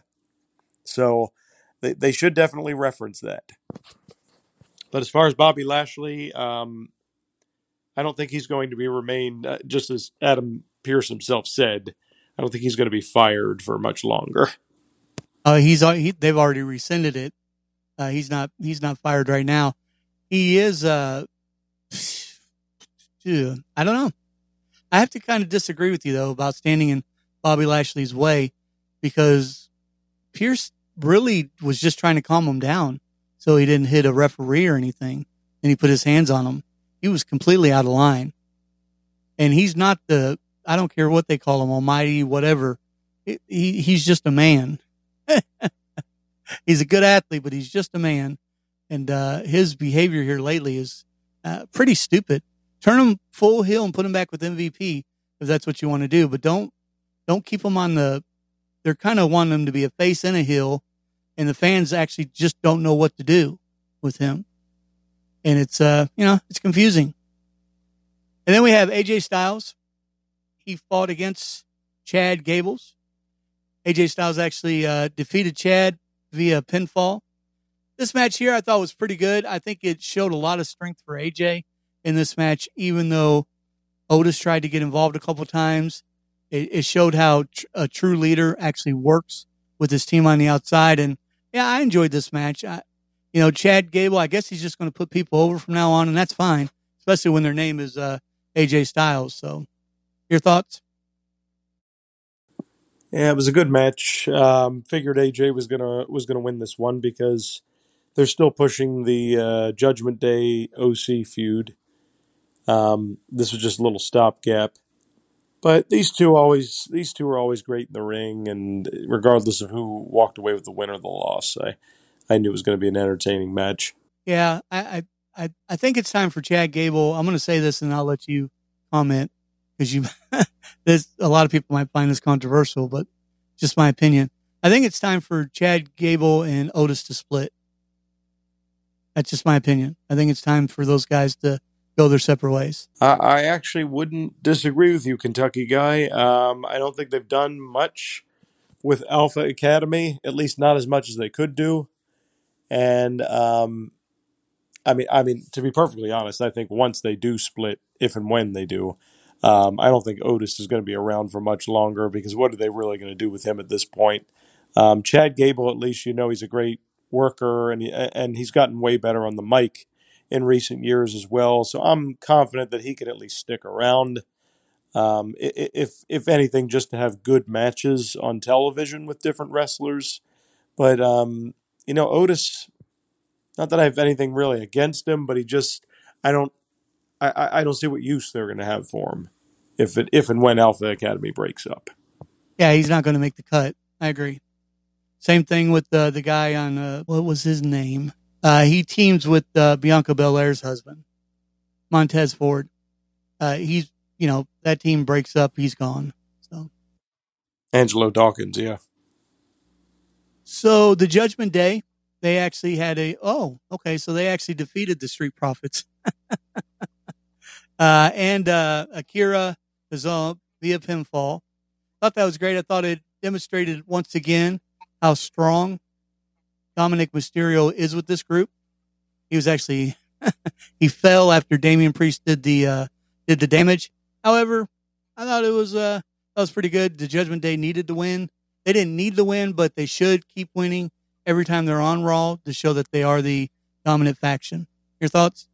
So they, they should definitely reference that. But as far as Bobby Lashley, um, I don't think he's going to be remain, uh, just as Adam Pearce himself said, I don't think he's going to be fired for much longer. Uh, he's he, they've already rescinded it. Uh, he's not he's not fired right now. He is. Uh, I don't know. I have to kind of disagree with you though about standing in Bobby Lashley's way because Pearce really was just trying to calm him down so he didn't hit a referee or anything. And he put his hands on him. He was completely out of line. And he's not the, I don't care what they call him, almighty, whatever. he, he's just a man. he's a good athlete, but he's just a man. And uh, his behavior here lately is uh, pretty stupid. Turn him full heel and put him back with MVP if that's what you want to do. But don't don't keep him on the. They're kind of wanting him to be a face and a heel, and the fans actually just don't know what to do with him, and it's uh you know it's confusing. And then we have AJ Styles. He fought against Chad Gables. AJ Styles actually uh, defeated Chad via pinfall. This match here I thought was pretty good. I think it showed a lot of strength for AJ in this match, even though Otis tried to get involved a couple times. It, it showed how tr- a true leader actually works with his team on the outside. And yeah, I enjoyed this match. I, you know, Chad Gable, I guess he's just going to put people over from now on, and that's fine, especially when their name is uh, AJ Styles. So, your thoughts? Yeah, it was a good match. Um, figured AJ was gonna was gonna win this one because they're still pushing the uh, Judgment Day OC feud. Um, this was just a little stopgap. But these two always these two are always great in the ring, and regardless of who walked away with the win or the loss, I I knew it was going to be an entertaining match. Yeah, I I I think it's time for Chad Gable. I'm going to say this, and I'll let you comment because you there's a lot of people might find this controversial, but just my opinion. I think it's time for Chad Gable and Otis to split. That's just my opinion. I think it's time for those guys to go their separate ways. I actually wouldn't disagree with you, Kentucky guy. Um, I don't think they've done much with Alpha Academy, at least not as much as they could do. And um, I mean, I mean, to be perfectly honest, I think once they do split, if and when they do, um, I don't think Otis is going to be around for much longer because what are they really going to do with him at this point? Um, Chad Gable, at least you know he's a great worker and he, and he's gotten way better on the mic in recent years as well. So I'm confident that he could at least stick around. Um, if if anything, just to have good matches on television with different wrestlers. But um, you know, Otis. Not that I have anything really against him, but he just I don't I, I don't see what use they're going to have for him if it if and when Alpha Academy breaks up. Yeah, he's not going to make the cut. I agree. Same thing with the the guy on uh, what was his name? Uh, he teams with uh, Bianca Belair's husband, Montez Ford. Uh, he's you know that team breaks up, he's gone. So Angelo Dawkins, yeah. So the Judgment Day, they actually had a oh okay, so they actually defeated the Street Profits, uh, and uh, Akira Tozawa via pinfall. Thought that was great. I thought it demonstrated once again how strong Dominik Mysterio is with this group. He was actually he fell after Damian Priest did the uh, did the damage. However, I thought it was uh, that was pretty good. The Judgment Day needed to win. They didn't need to win, but they should keep winning every time they're on Raw to show that they are the dominant faction. Your thoughts?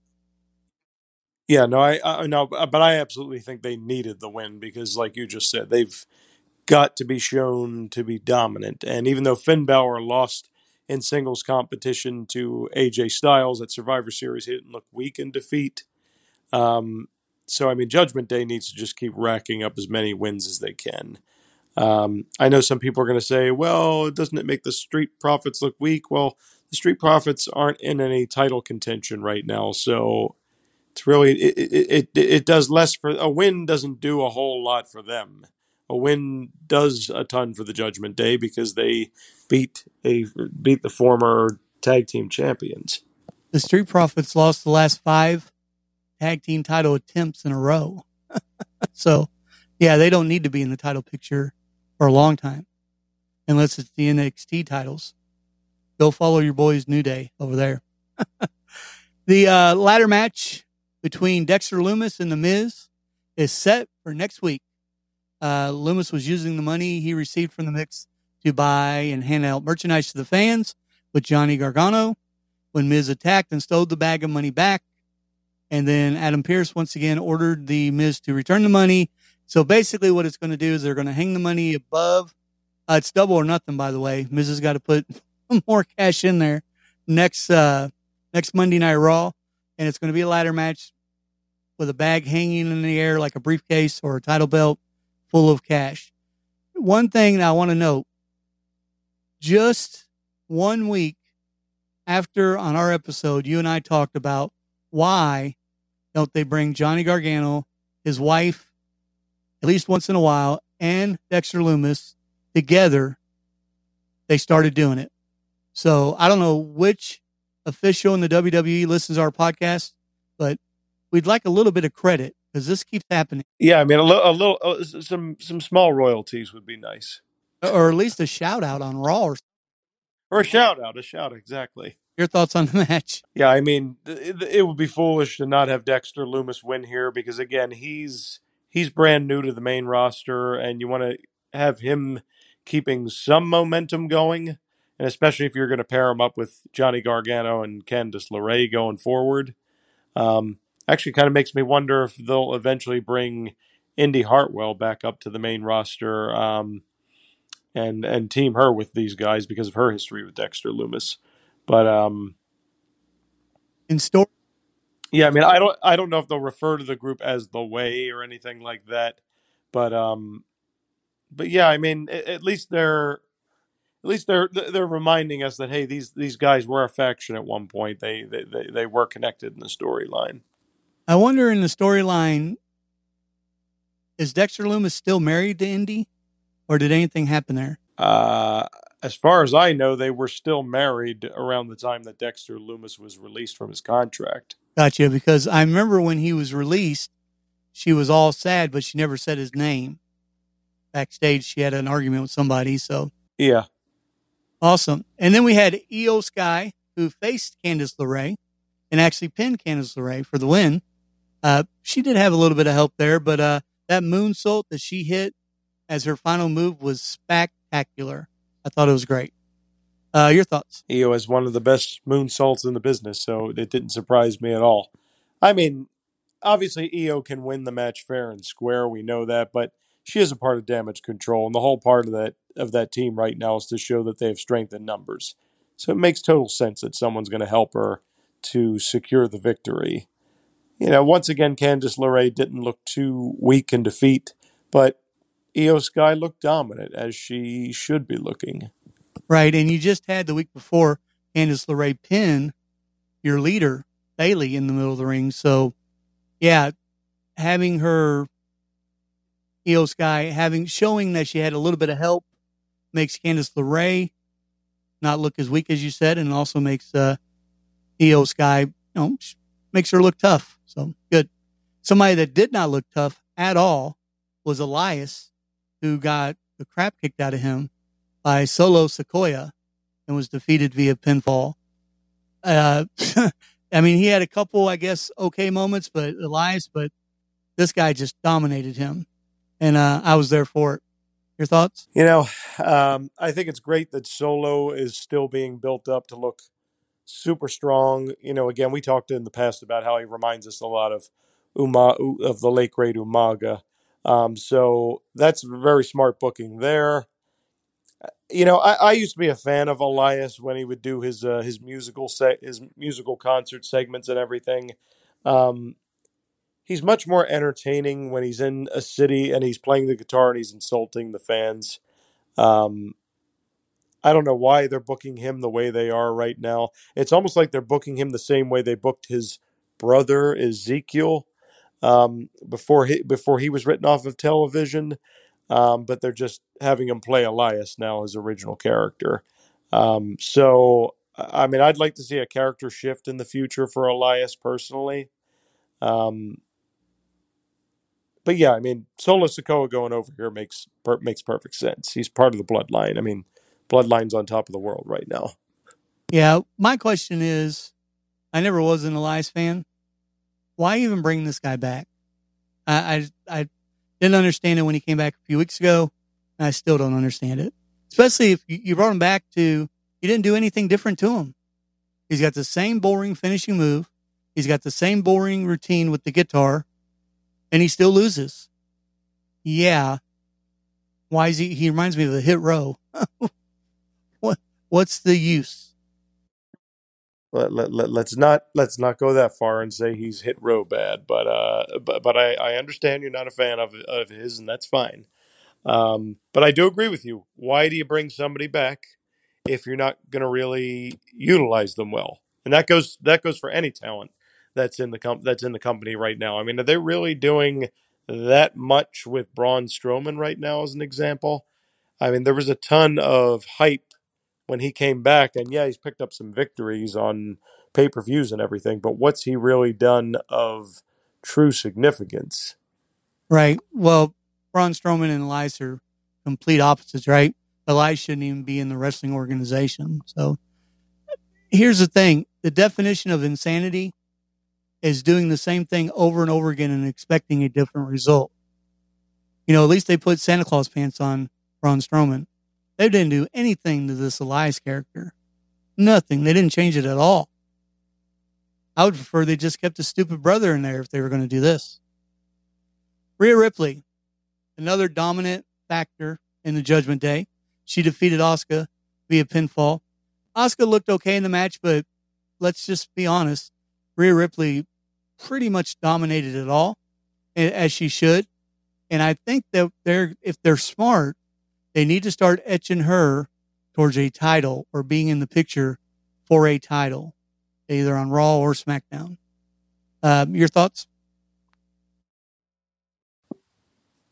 Yeah, no, I, I no, but I absolutely think they needed the win because, like you just said, they've got to be shown to be dominant. And even though Finn Balor lost in singles competition to AJ Styles at Survivor Series, he didn't look weak in defeat. Um, so, I mean, Judgment Day needs to just keep racking up as many wins as they can. Um, I know some people are going to say, well, doesn't it make the Street Profits look weak? Well, the Street Profits aren't in any title contention right now. So, it's really, it, it, it, it does less for a win, doesn't do a whole lot for them a win does a ton for the Judgment Day because they beat a beat the former tag team champions. The Street Profits lost the last five tag team title attempts in a row. so, yeah, they don't need to be in the title picture for a long time, unless it's the NXT titles. Go follow your boys New Day over there. the uh, ladder match between Dexter Lumis and The Miz is set for next week. Uh, Lumis was using the money he received from the Miz to buy and hand out merchandise to the fans with Johnny Gargano. When Miz attacked and stole the bag of money back, and then Adam Pearce once again ordered the Miz to return the money. So basically, what it's going to do is they're going to hang the money above. Uh, it's double or nothing, by the way. Miz has got to put more cash in there next uh, next Monday Night Raw, and it's going to be a ladder match with a bag hanging in the air like a briefcase or a title belt full of cash. One thing I want to note just one week after on our episode, you and I talked about why don't they bring Johnny Gargano, his wife, at least once in a while, and Dexter Lumis together. They started doing it. So I don't know which official in the WWE listens to our podcast, but we'd like a little bit of credit because this keeps happening. Yeah, I mean, a, little, a little, uh, some some small royalties would be nice, or at least a shout out on Raw, or, or a shout out, a shout, exactly. Your thoughts on the match? Yeah, I mean, it, it would be foolish to not have Dexter Lumis win here because again, he's he's brand new to the main roster, and you want to have him keeping some momentum going, and especially if you're going to pair him up with Johnny Gargano and Candice LeRae going forward. Um, actually kind of makes me wonder if they'll eventually bring Indy Hartwell back up to the main roster um, and and team her with these guys because of her history with Dexter Lumis. But um, in story, yeah, I mean, I don't I don't know if they'll refer to the group as the Way or anything like that, but um, but yeah, I mean, at, at least they're at least they're they're reminding us that hey, these these guys were a faction at one point. They they they, they were connected in the storyline. I wonder in the storyline, is Dexter Lumis still married to Indy, or did anything happen there? Uh, as far as I know, they were still married around the time that Dexter Lumis was released from his contract. Gotcha. Because I remember when he was released, she was all sad, but she never said his name. Backstage, she had an argument with somebody. So yeah, awesome. And then we had Iyo Sky, who faced Candice LeRae and actually pinned Candice LeRae for the win. Uh, she did have a little bit of help there, but uh, that moonsault that she hit as her final move was spectacular. I thought it was great. Uh, your thoughts? Iyo is one of the best moonsaults in the business, so it didn't surprise me at all. I mean, obviously Iyo can win the match fair and square. We know that, but she is a part of damage control, and the whole part of that of that team right now is to show that they have strength in numbers. So it makes total sense that someone's going to help her to secure the victory you know, once again, Candice LeRae didn't look too weak in defeat, but Iyo Sky looked dominant as she should be looking. Right. And you just had the week before Candice LeRae pin your leader, Bayley, in the middle of the ring. So, yeah, having her Iyo Sky having showing that she had a little bit of help makes Candice LeRae not look as weak as you said, and also makes uh, Iyo Sky, you know, makes her look tough. So good. Somebody that did not look tough at all was Elias, who got the crap kicked out of him by Solo Sikoa and was defeated via pinfall. Uh, I mean, he had a couple, I guess, okay moments, but Elias, but this guy just dominated him, and uh, I was there for it. Your thoughts? You know, um, I think it's great that Solo is still being built up to look super strong. You know, again, we talked in the past about how he reminds us a lot of Uma of the late great Umaga. Um, so that's very smart booking there. You know, I, I used to be a fan of Elias when he would do his uh, his musical set, his musical concert segments and everything. Um, he's much more entertaining when he's in a city and he's playing the guitar and he's insulting the fans. Um, I don't know why they're booking him the way they are right now. It's almost like they're booking him the same way they booked his brother Ezekiel um, before he before he was written off of television. Um, but they're just having him play Elias now, his original character. Um, so, I mean, I'd like to see a character shift in the future for Elias personally. Um, but yeah, I mean, Solo Sikoa going over here makes per- makes perfect sense. He's part of the bloodline. I mean, bloodline's on top of the world right now. Yeah, my question is, I never was an Elias fan. Why even bring this guy back? I I, I didn't understand it when he came back a few weeks ago. I still don't understand it, especially if you brought him back to. You didn't do anything different to him. He's got the same boring finishing move. He's got the same boring routine with the guitar and he still loses. Yeah. Why is he? He reminds me of the hit row. what? What's the use? Let, let, let, let's not let's not go that far and say he's hit row bad, but uh, but but I, I understand you're not a fan of of his, and that's fine. Um, but I do agree with you. Why do you bring somebody back if you're not going to really utilize them well? And that goes that goes for any talent that's in the com- that's in the company right now. I mean, are they really doing that much with Braun Strowman right now, as an example? I mean, there was a ton of hype when he came back, and yeah, he's picked up some victories on pay per views and everything, but what's he really done of true significance? Right. Well, Braun Strowman and Elias are complete opposites, right? Elias shouldn't even be in the wrestling organization. So here's the thing the definition of insanity is doing the same thing over and over again and expecting a different result. You know, at least they put Santa Claus pants on Braun Strowman. They didn't do anything to this Elias character. Nothing. They didn't change it at all. I would prefer they just kept a stupid brother in there if they were going to do this. Rhea Ripley, another dominant factor in the Judgment Day. She defeated Asuka via pinfall. Asuka looked okay in the match, but let's just be honest. Rhea Ripley pretty much dominated it all as she should. And I think that they're, if they're smart, they need to start etching her towards a title or being in the picture for a title, either on Raw or SmackDown. Um, your thoughts?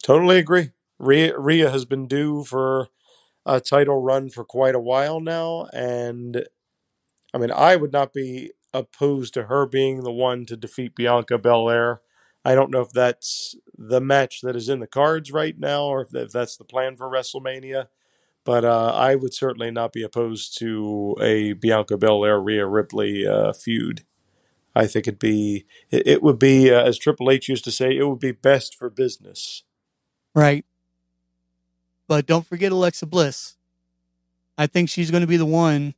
Totally agree. Rhea, Rhea has been due for a title run for quite a while now. And I mean, I would not be opposed to her being the one to defeat Bianca Belair. I don't know if that's the match that is in the cards right now or if that's the plan for WrestleMania. But uh, I would certainly not be opposed to a Bianca Belair Rhea Ripley uh, feud. I think it'd be it, it would be uh, as Triple H used to say, it would be best for business. Right. But don't forget Alexa Bliss. I think she's going to be the one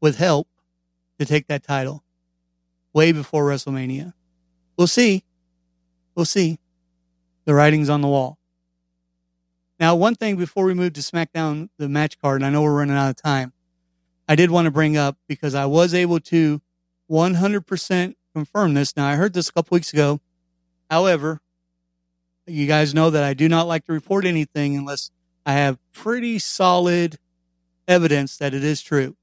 with help to take that title way before WrestleMania. We'll see. We'll see. The writing's on the wall. Now, one thing before we move to SmackDown, the match card, and I know we're running out of time, I did want to bring up because I was able to 100% confirm this. Now, I heard this a couple weeks ago. However, you guys know that I do not like to report anything unless I have pretty solid evidence that it is true.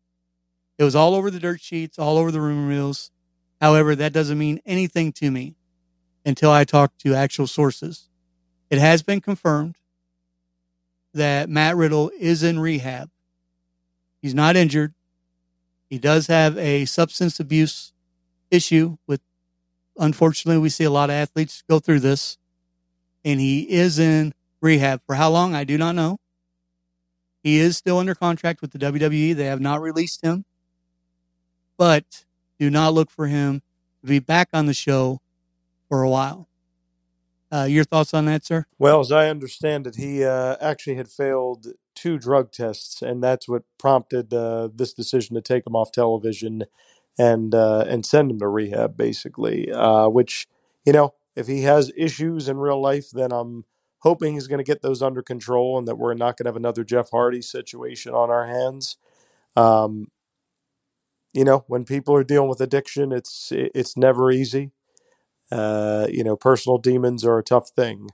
It was all over the dirt sheets, all over the rumor mills. However, that doesn't mean anything to me until I talk to actual sources. It has been confirmed that Matt Riddle is in rehab. He's not injured. He does have a substance abuse issue with unfortunately we see a lot of athletes go through this and he is in rehab for how long I do not know. He is still under contract with the WWE. They have not released him. But do not look for him to be back on the show for a while. Uh, your thoughts on that, sir? Well, as I understand it, he uh, actually had failed two drug tests, and that's what prompted uh, this decision to take him off television and uh, and send him to rehab, basically. Uh, which, you know, if he has issues in real life, then I'm hoping he's going to get those under control, and that we're not going to have another Jeff Hardy situation on our hands. Um, you know, when people are dealing with addiction, it's it's never easy. Uh, you know, personal demons are a tough thing.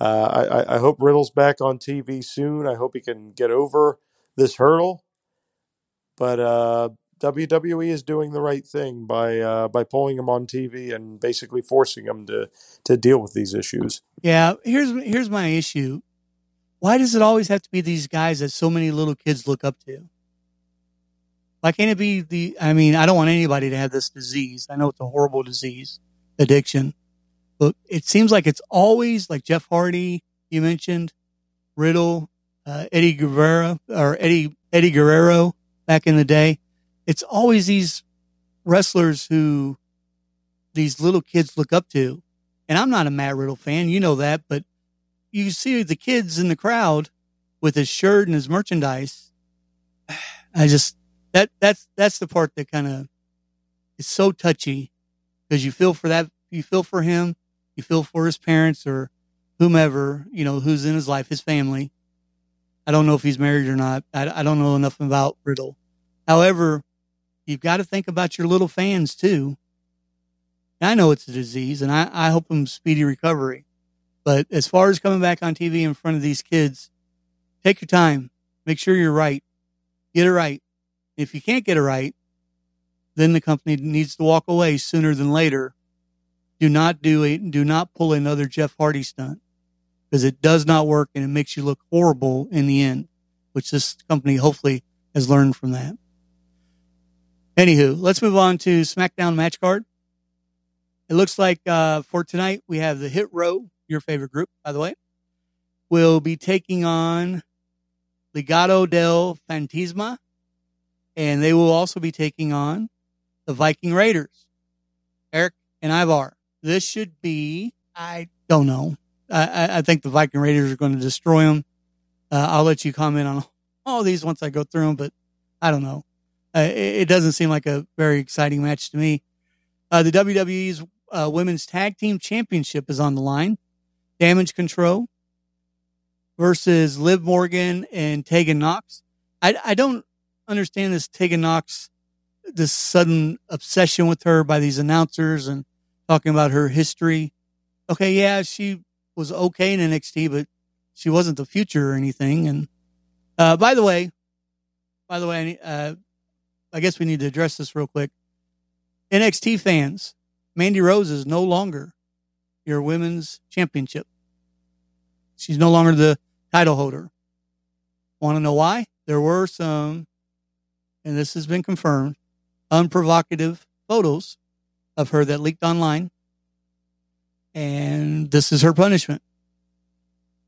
Uh, I, I hope Riddle's back on TV soon. I hope he can get over this hurdle. But uh, WWE is doing the right thing by uh, by pulling him on TV and basically forcing him to to deal with these issues. Yeah, here's here's my issue. Why does it always have to be these guys that so many little kids look up to? Why can't it be the? I mean, I don't want anybody to have this disease. I know it's a horrible disease, addiction, but it seems like it's always like Jeff Hardy. You mentioned Riddle, uh, Eddie Guerrero, or Eddie Eddie Guerrero back in the day. It's always these wrestlers who these little kids look up to. And I'm not a Matt Riddle fan, you know that, but you see the kids in the crowd with his shirt and his merchandise. I just that that's that's the part that kind of is so touchy because you feel for that you feel for him, you feel for his parents or whomever you know who's in his life, his family. I don't know if he's married or not. I, I don't know enough about Riddle. However, you've got to think about your little fans too. I know it's a disease, and I, I hope him speedy recovery. But as far as coming back on TV in front of these kids, take your time. Make sure you're right. Get it right. If you can't get it right, then the company needs to walk away sooner than later. Do not do it. Do not pull another Jeff Hardy stunt because it does not work and it makes you look horrible in the end, which this company hopefully has learned from that. Anywho, let's move on to SmackDown match card. It looks like uh, for tonight we have the Hit Row, your favorite group, by the way, will be taking on Legado del Fantasma, and they will also be taking on the Viking Raiders, Erik and Ivar. This should be, I don't know. I, I think the Viking Raiders are going to destroy them. Uh, I'll let you comment on all these once I go through them, but I don't know. Uh, it, it, doesn't seem like a very exciting match to me. Uh, the WWE's uh, Women's Tag Team Championship is on the line. Damage Control versus Liv Morgan and Tegan Nox. I, I don't understand this Tegan Nox, this sudden obsession with her by these announcers and talking about her history. Okay, yeah, she was okay in NXT, but she wasn't the future or anything. And uh, by the way, by the way, uh, I guess we need to address this real quick. NXT fans, Mandy Rose is no longer your women's championship. She's no longer the title holder. Want to know why? There were some, and this has been confirmed, unprovocative photos of her that leaked online. And this is her punishment.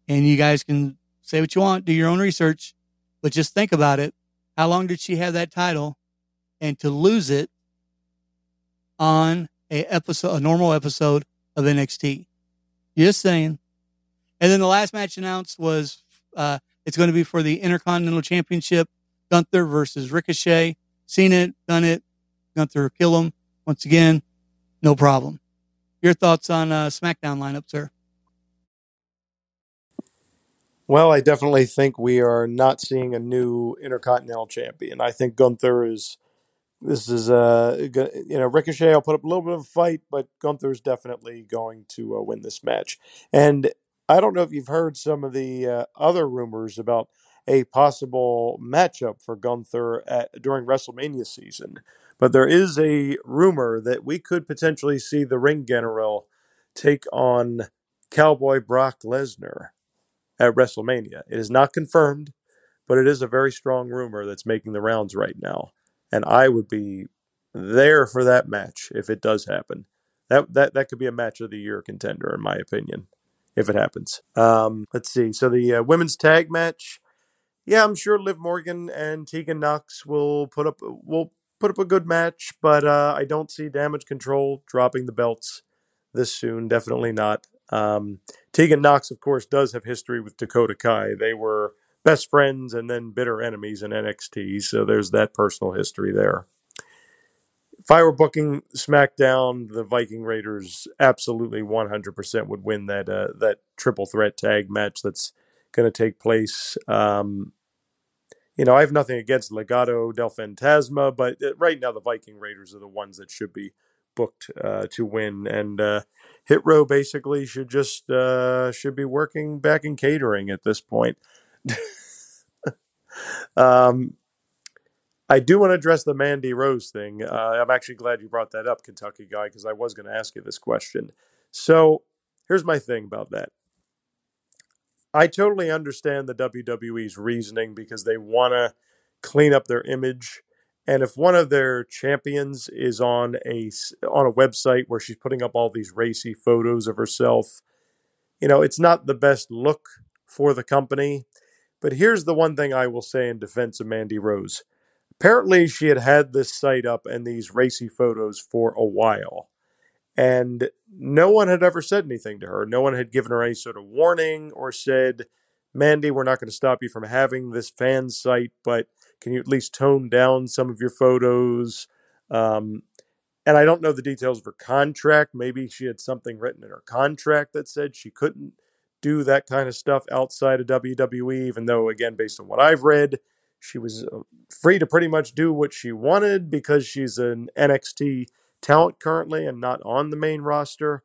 And you guys can say what you want, do your own research, but just think about it. How long did she have that title? And to lose it on a episode, a normal episode of NXT. Just saying. And then the last match announced was uh, it's going to be for the Intercontinental Championship. Gunther versus Ricochet. Seen it, done it. Gunther kill him once again. No problem. Your thoughts on uh, SmackDown lineup, sir? Well, I definitely think we are not seeing a new Intercontinental Champion. I think Gunther is this is uh you know Ricochet will put up a little bit of a fight, but Gunther is definitely going to uh, win this match. And I don't know if you've heard some of the uh, other rumors about a possible matchup for Gunther at, during WrestleMania season. But there is a rumor that we could potentially see the Ring General take on Cowboy Brock Lesnar at WrestleMania. It is not confirmed, but it is a very strong rumor that's making the rounds right now. And I would be there for that match if it does happen. That that that could be a match of the year contender, in my opinion, if it happens. Um, let's see. So the uh, women's tag match, yeah, I'm sure Liv Morgan and Tegan Nox will put up will put up a good match, but uh, I don't see Damage Control dropping the belts this soon. Definitely not. Um, Tegan Nox, of course, does have history with Dakota Kai. They were best friends and then bitter enemies in NXT, so there's that personal history there. If I were booking SmackDown, the Viking Raiders absolutely 100% would win that uh, that triple threat tag match that's going to take place. Um, you know, I have nothing against Legado del Fantasma, but uh, right now the Viking Raiders are the ones that should be booked uh, to win, and uh, Hit Row basically should just uh, should be working back in catering at this point. um, I do want to address the Mandy Rose thing. Uh, I'm actually glad you brought that up, Kentucky guy, because I was going to ask you this question. So here's my thing about that. I totally understand the WWE's reasoning because they want to clean up their image. And if one of their champions is on a on a website where she's putting up all these racy photos of herself, you know, it's not the best look for the company. But here's the one thing I will say in defense of Mandy Rose apparently she had had this site up and these racy photos for a while and no one had ever said anything to her. No one had given her any sort of warning or said mandy we're not going to stop you from having this fan site but can you at least tone down some of your photos? Um, and i don't know the details of her contract. Maybe she had something written in her contract that said she couldn't do that kind of stuff outside of wwe even though again based on what i've read she was uh, free to pretty much do what she wanted because she's an NXT talent currently and not on the main roster.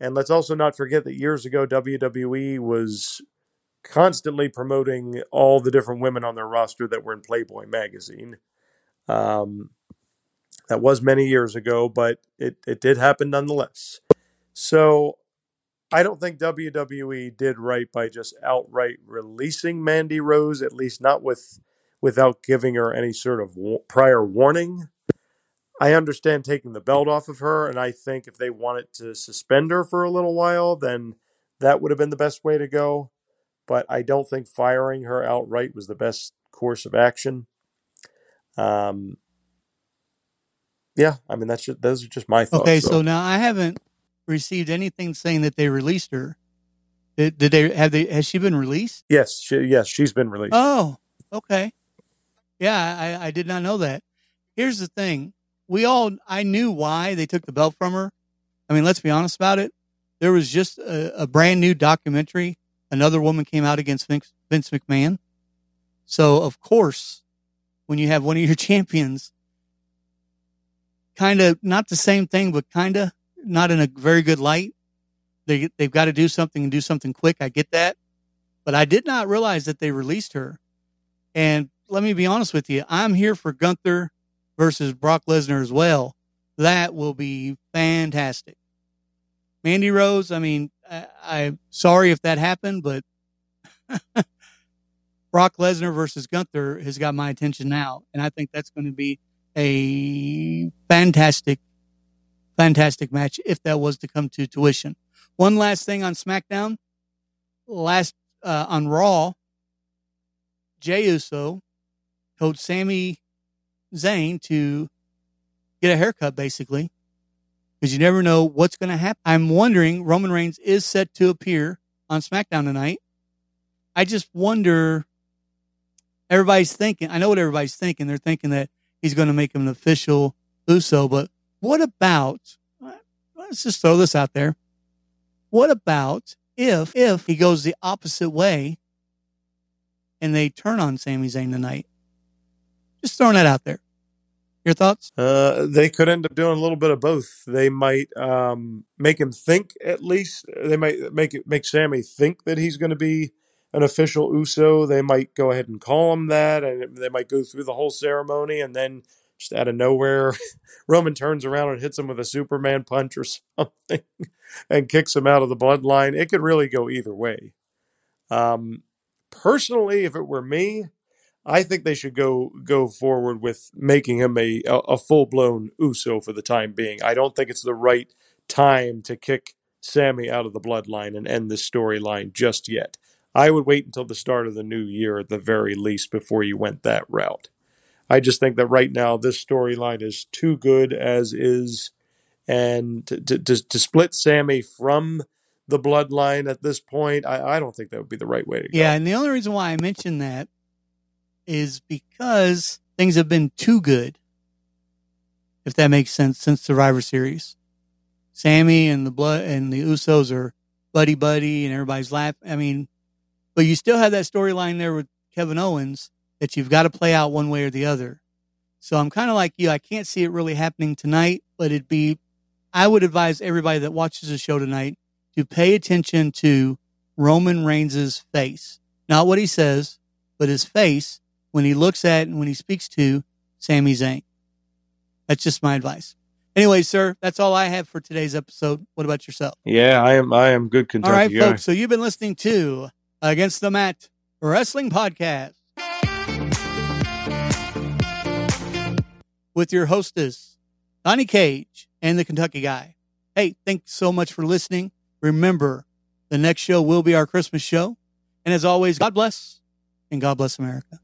And let's also not forget that years ago, WWE was constantly promoting all the different women on their roster that were in Playboy magazine. Um, that was many years ago, but it, it did happen nonetheless. So I don't think WWE did right by just outright releasing Mandy Rose, at least not with without giving her any sort of prior warning. I understand taking the belt off of her, and I think if they wanted to suspend her for a little while, then that would have been the best way to go. But I don't think firing her outright was the best course of action. Um, yeah, I mean that's just, those are just my thoughts. Okay, so. so now I haven't received anything saying that they released her. Did, did they have they has she been released? Yes, she, yes, she's been released. Oh, okay. Yeah, I, I did not know that. Here's the thing. We all, I knew why they took the belt from her. I mean, let's be honest about it. There was just a, a brand new documentary. Another woman came out against Vince, Vince McMahon. So, of course, when you have one of your champions, kind of not the same thing, but kind of not in a very good light, they, they've got to do something and do something quick. I get that. But I did not realize that they released her. And let me be honest with you. I'm here for Gunther versus Brock Lesnar as well. That will be fantastic. Mandy Rose, I mean, I, I'm sorry if that happened, but Brock Lesnar versus Gunther has got my attention now. And I think that's going to be a fantastic, fantastic match if that was to come to tuition. One last thing on SmackDown. Last uh, on Raw, Jey Uso told Sami Zayn to get a haircut, basically, because you never know what's going to happen. I'm wondering, Roman Reigns is set to appear on SmackDown tonight. I just wonder, everybody's thinking, I know what everybody's thinking. They're thinking that he's going to make him an official Uso, but what about, uh, let's just throw this out there. What about if, if he goes the opposite way and they turn on Sami Zayn tonight? Just throwing that out there. Your thoughts? Uh, they could end up doing a little bit of both. They might um, make him think at least. They might make it make Sami think that he's going to be an official Uso, they might go ahead and call him that, and they might go through the whole ceremony, and then just out of nowhere, Roman turns around and hits him with a Superman punch or something, and kicks him out of the bloodline. It could really go either way. Um, personally, if it were me, I think they should go go forward with making him a a, full blown Uso for the time being. I don't think it's the right time to kick Sami out of the bloodline and end this storyline just yet. I would wait until the start of the new year at the very least before you went that route. I just think that right now this storyline is too good as is, and to to, to split Sami from the bloodline at this point, I, I don't think that would be the right way to go. Yeah, and the only reason why I mentioned that is because things have been too good, if that makes sense, since Survivor Series. Sami and the blood and the Usos are buddy buddy, and everybody's laughing. I mean, but you still have that storyline there with Kevin Owens that you've got to play out one way or the other. So I'm kind of like you. I can't see it really happening tonight, but it'd be. I would advise everybody that watches the show tonight to pay attention to Roman Reigns' face. Not what he says, but his face when he looks at and when he speaks to Sami Zayn. That's just my advice. Anyway, sir, that's all I have for today's episode. What about yourself? Yeah, I am. I am good Kentucky All right, guy. folks. So you've been listening to Against the Matt Wrestling Podcast with your hostess Donnie Cage and the Kentucky Guy. Hey, thanks so much for listening. Remember, the next show will be our Christmas show. And as always, God bless and God bless America.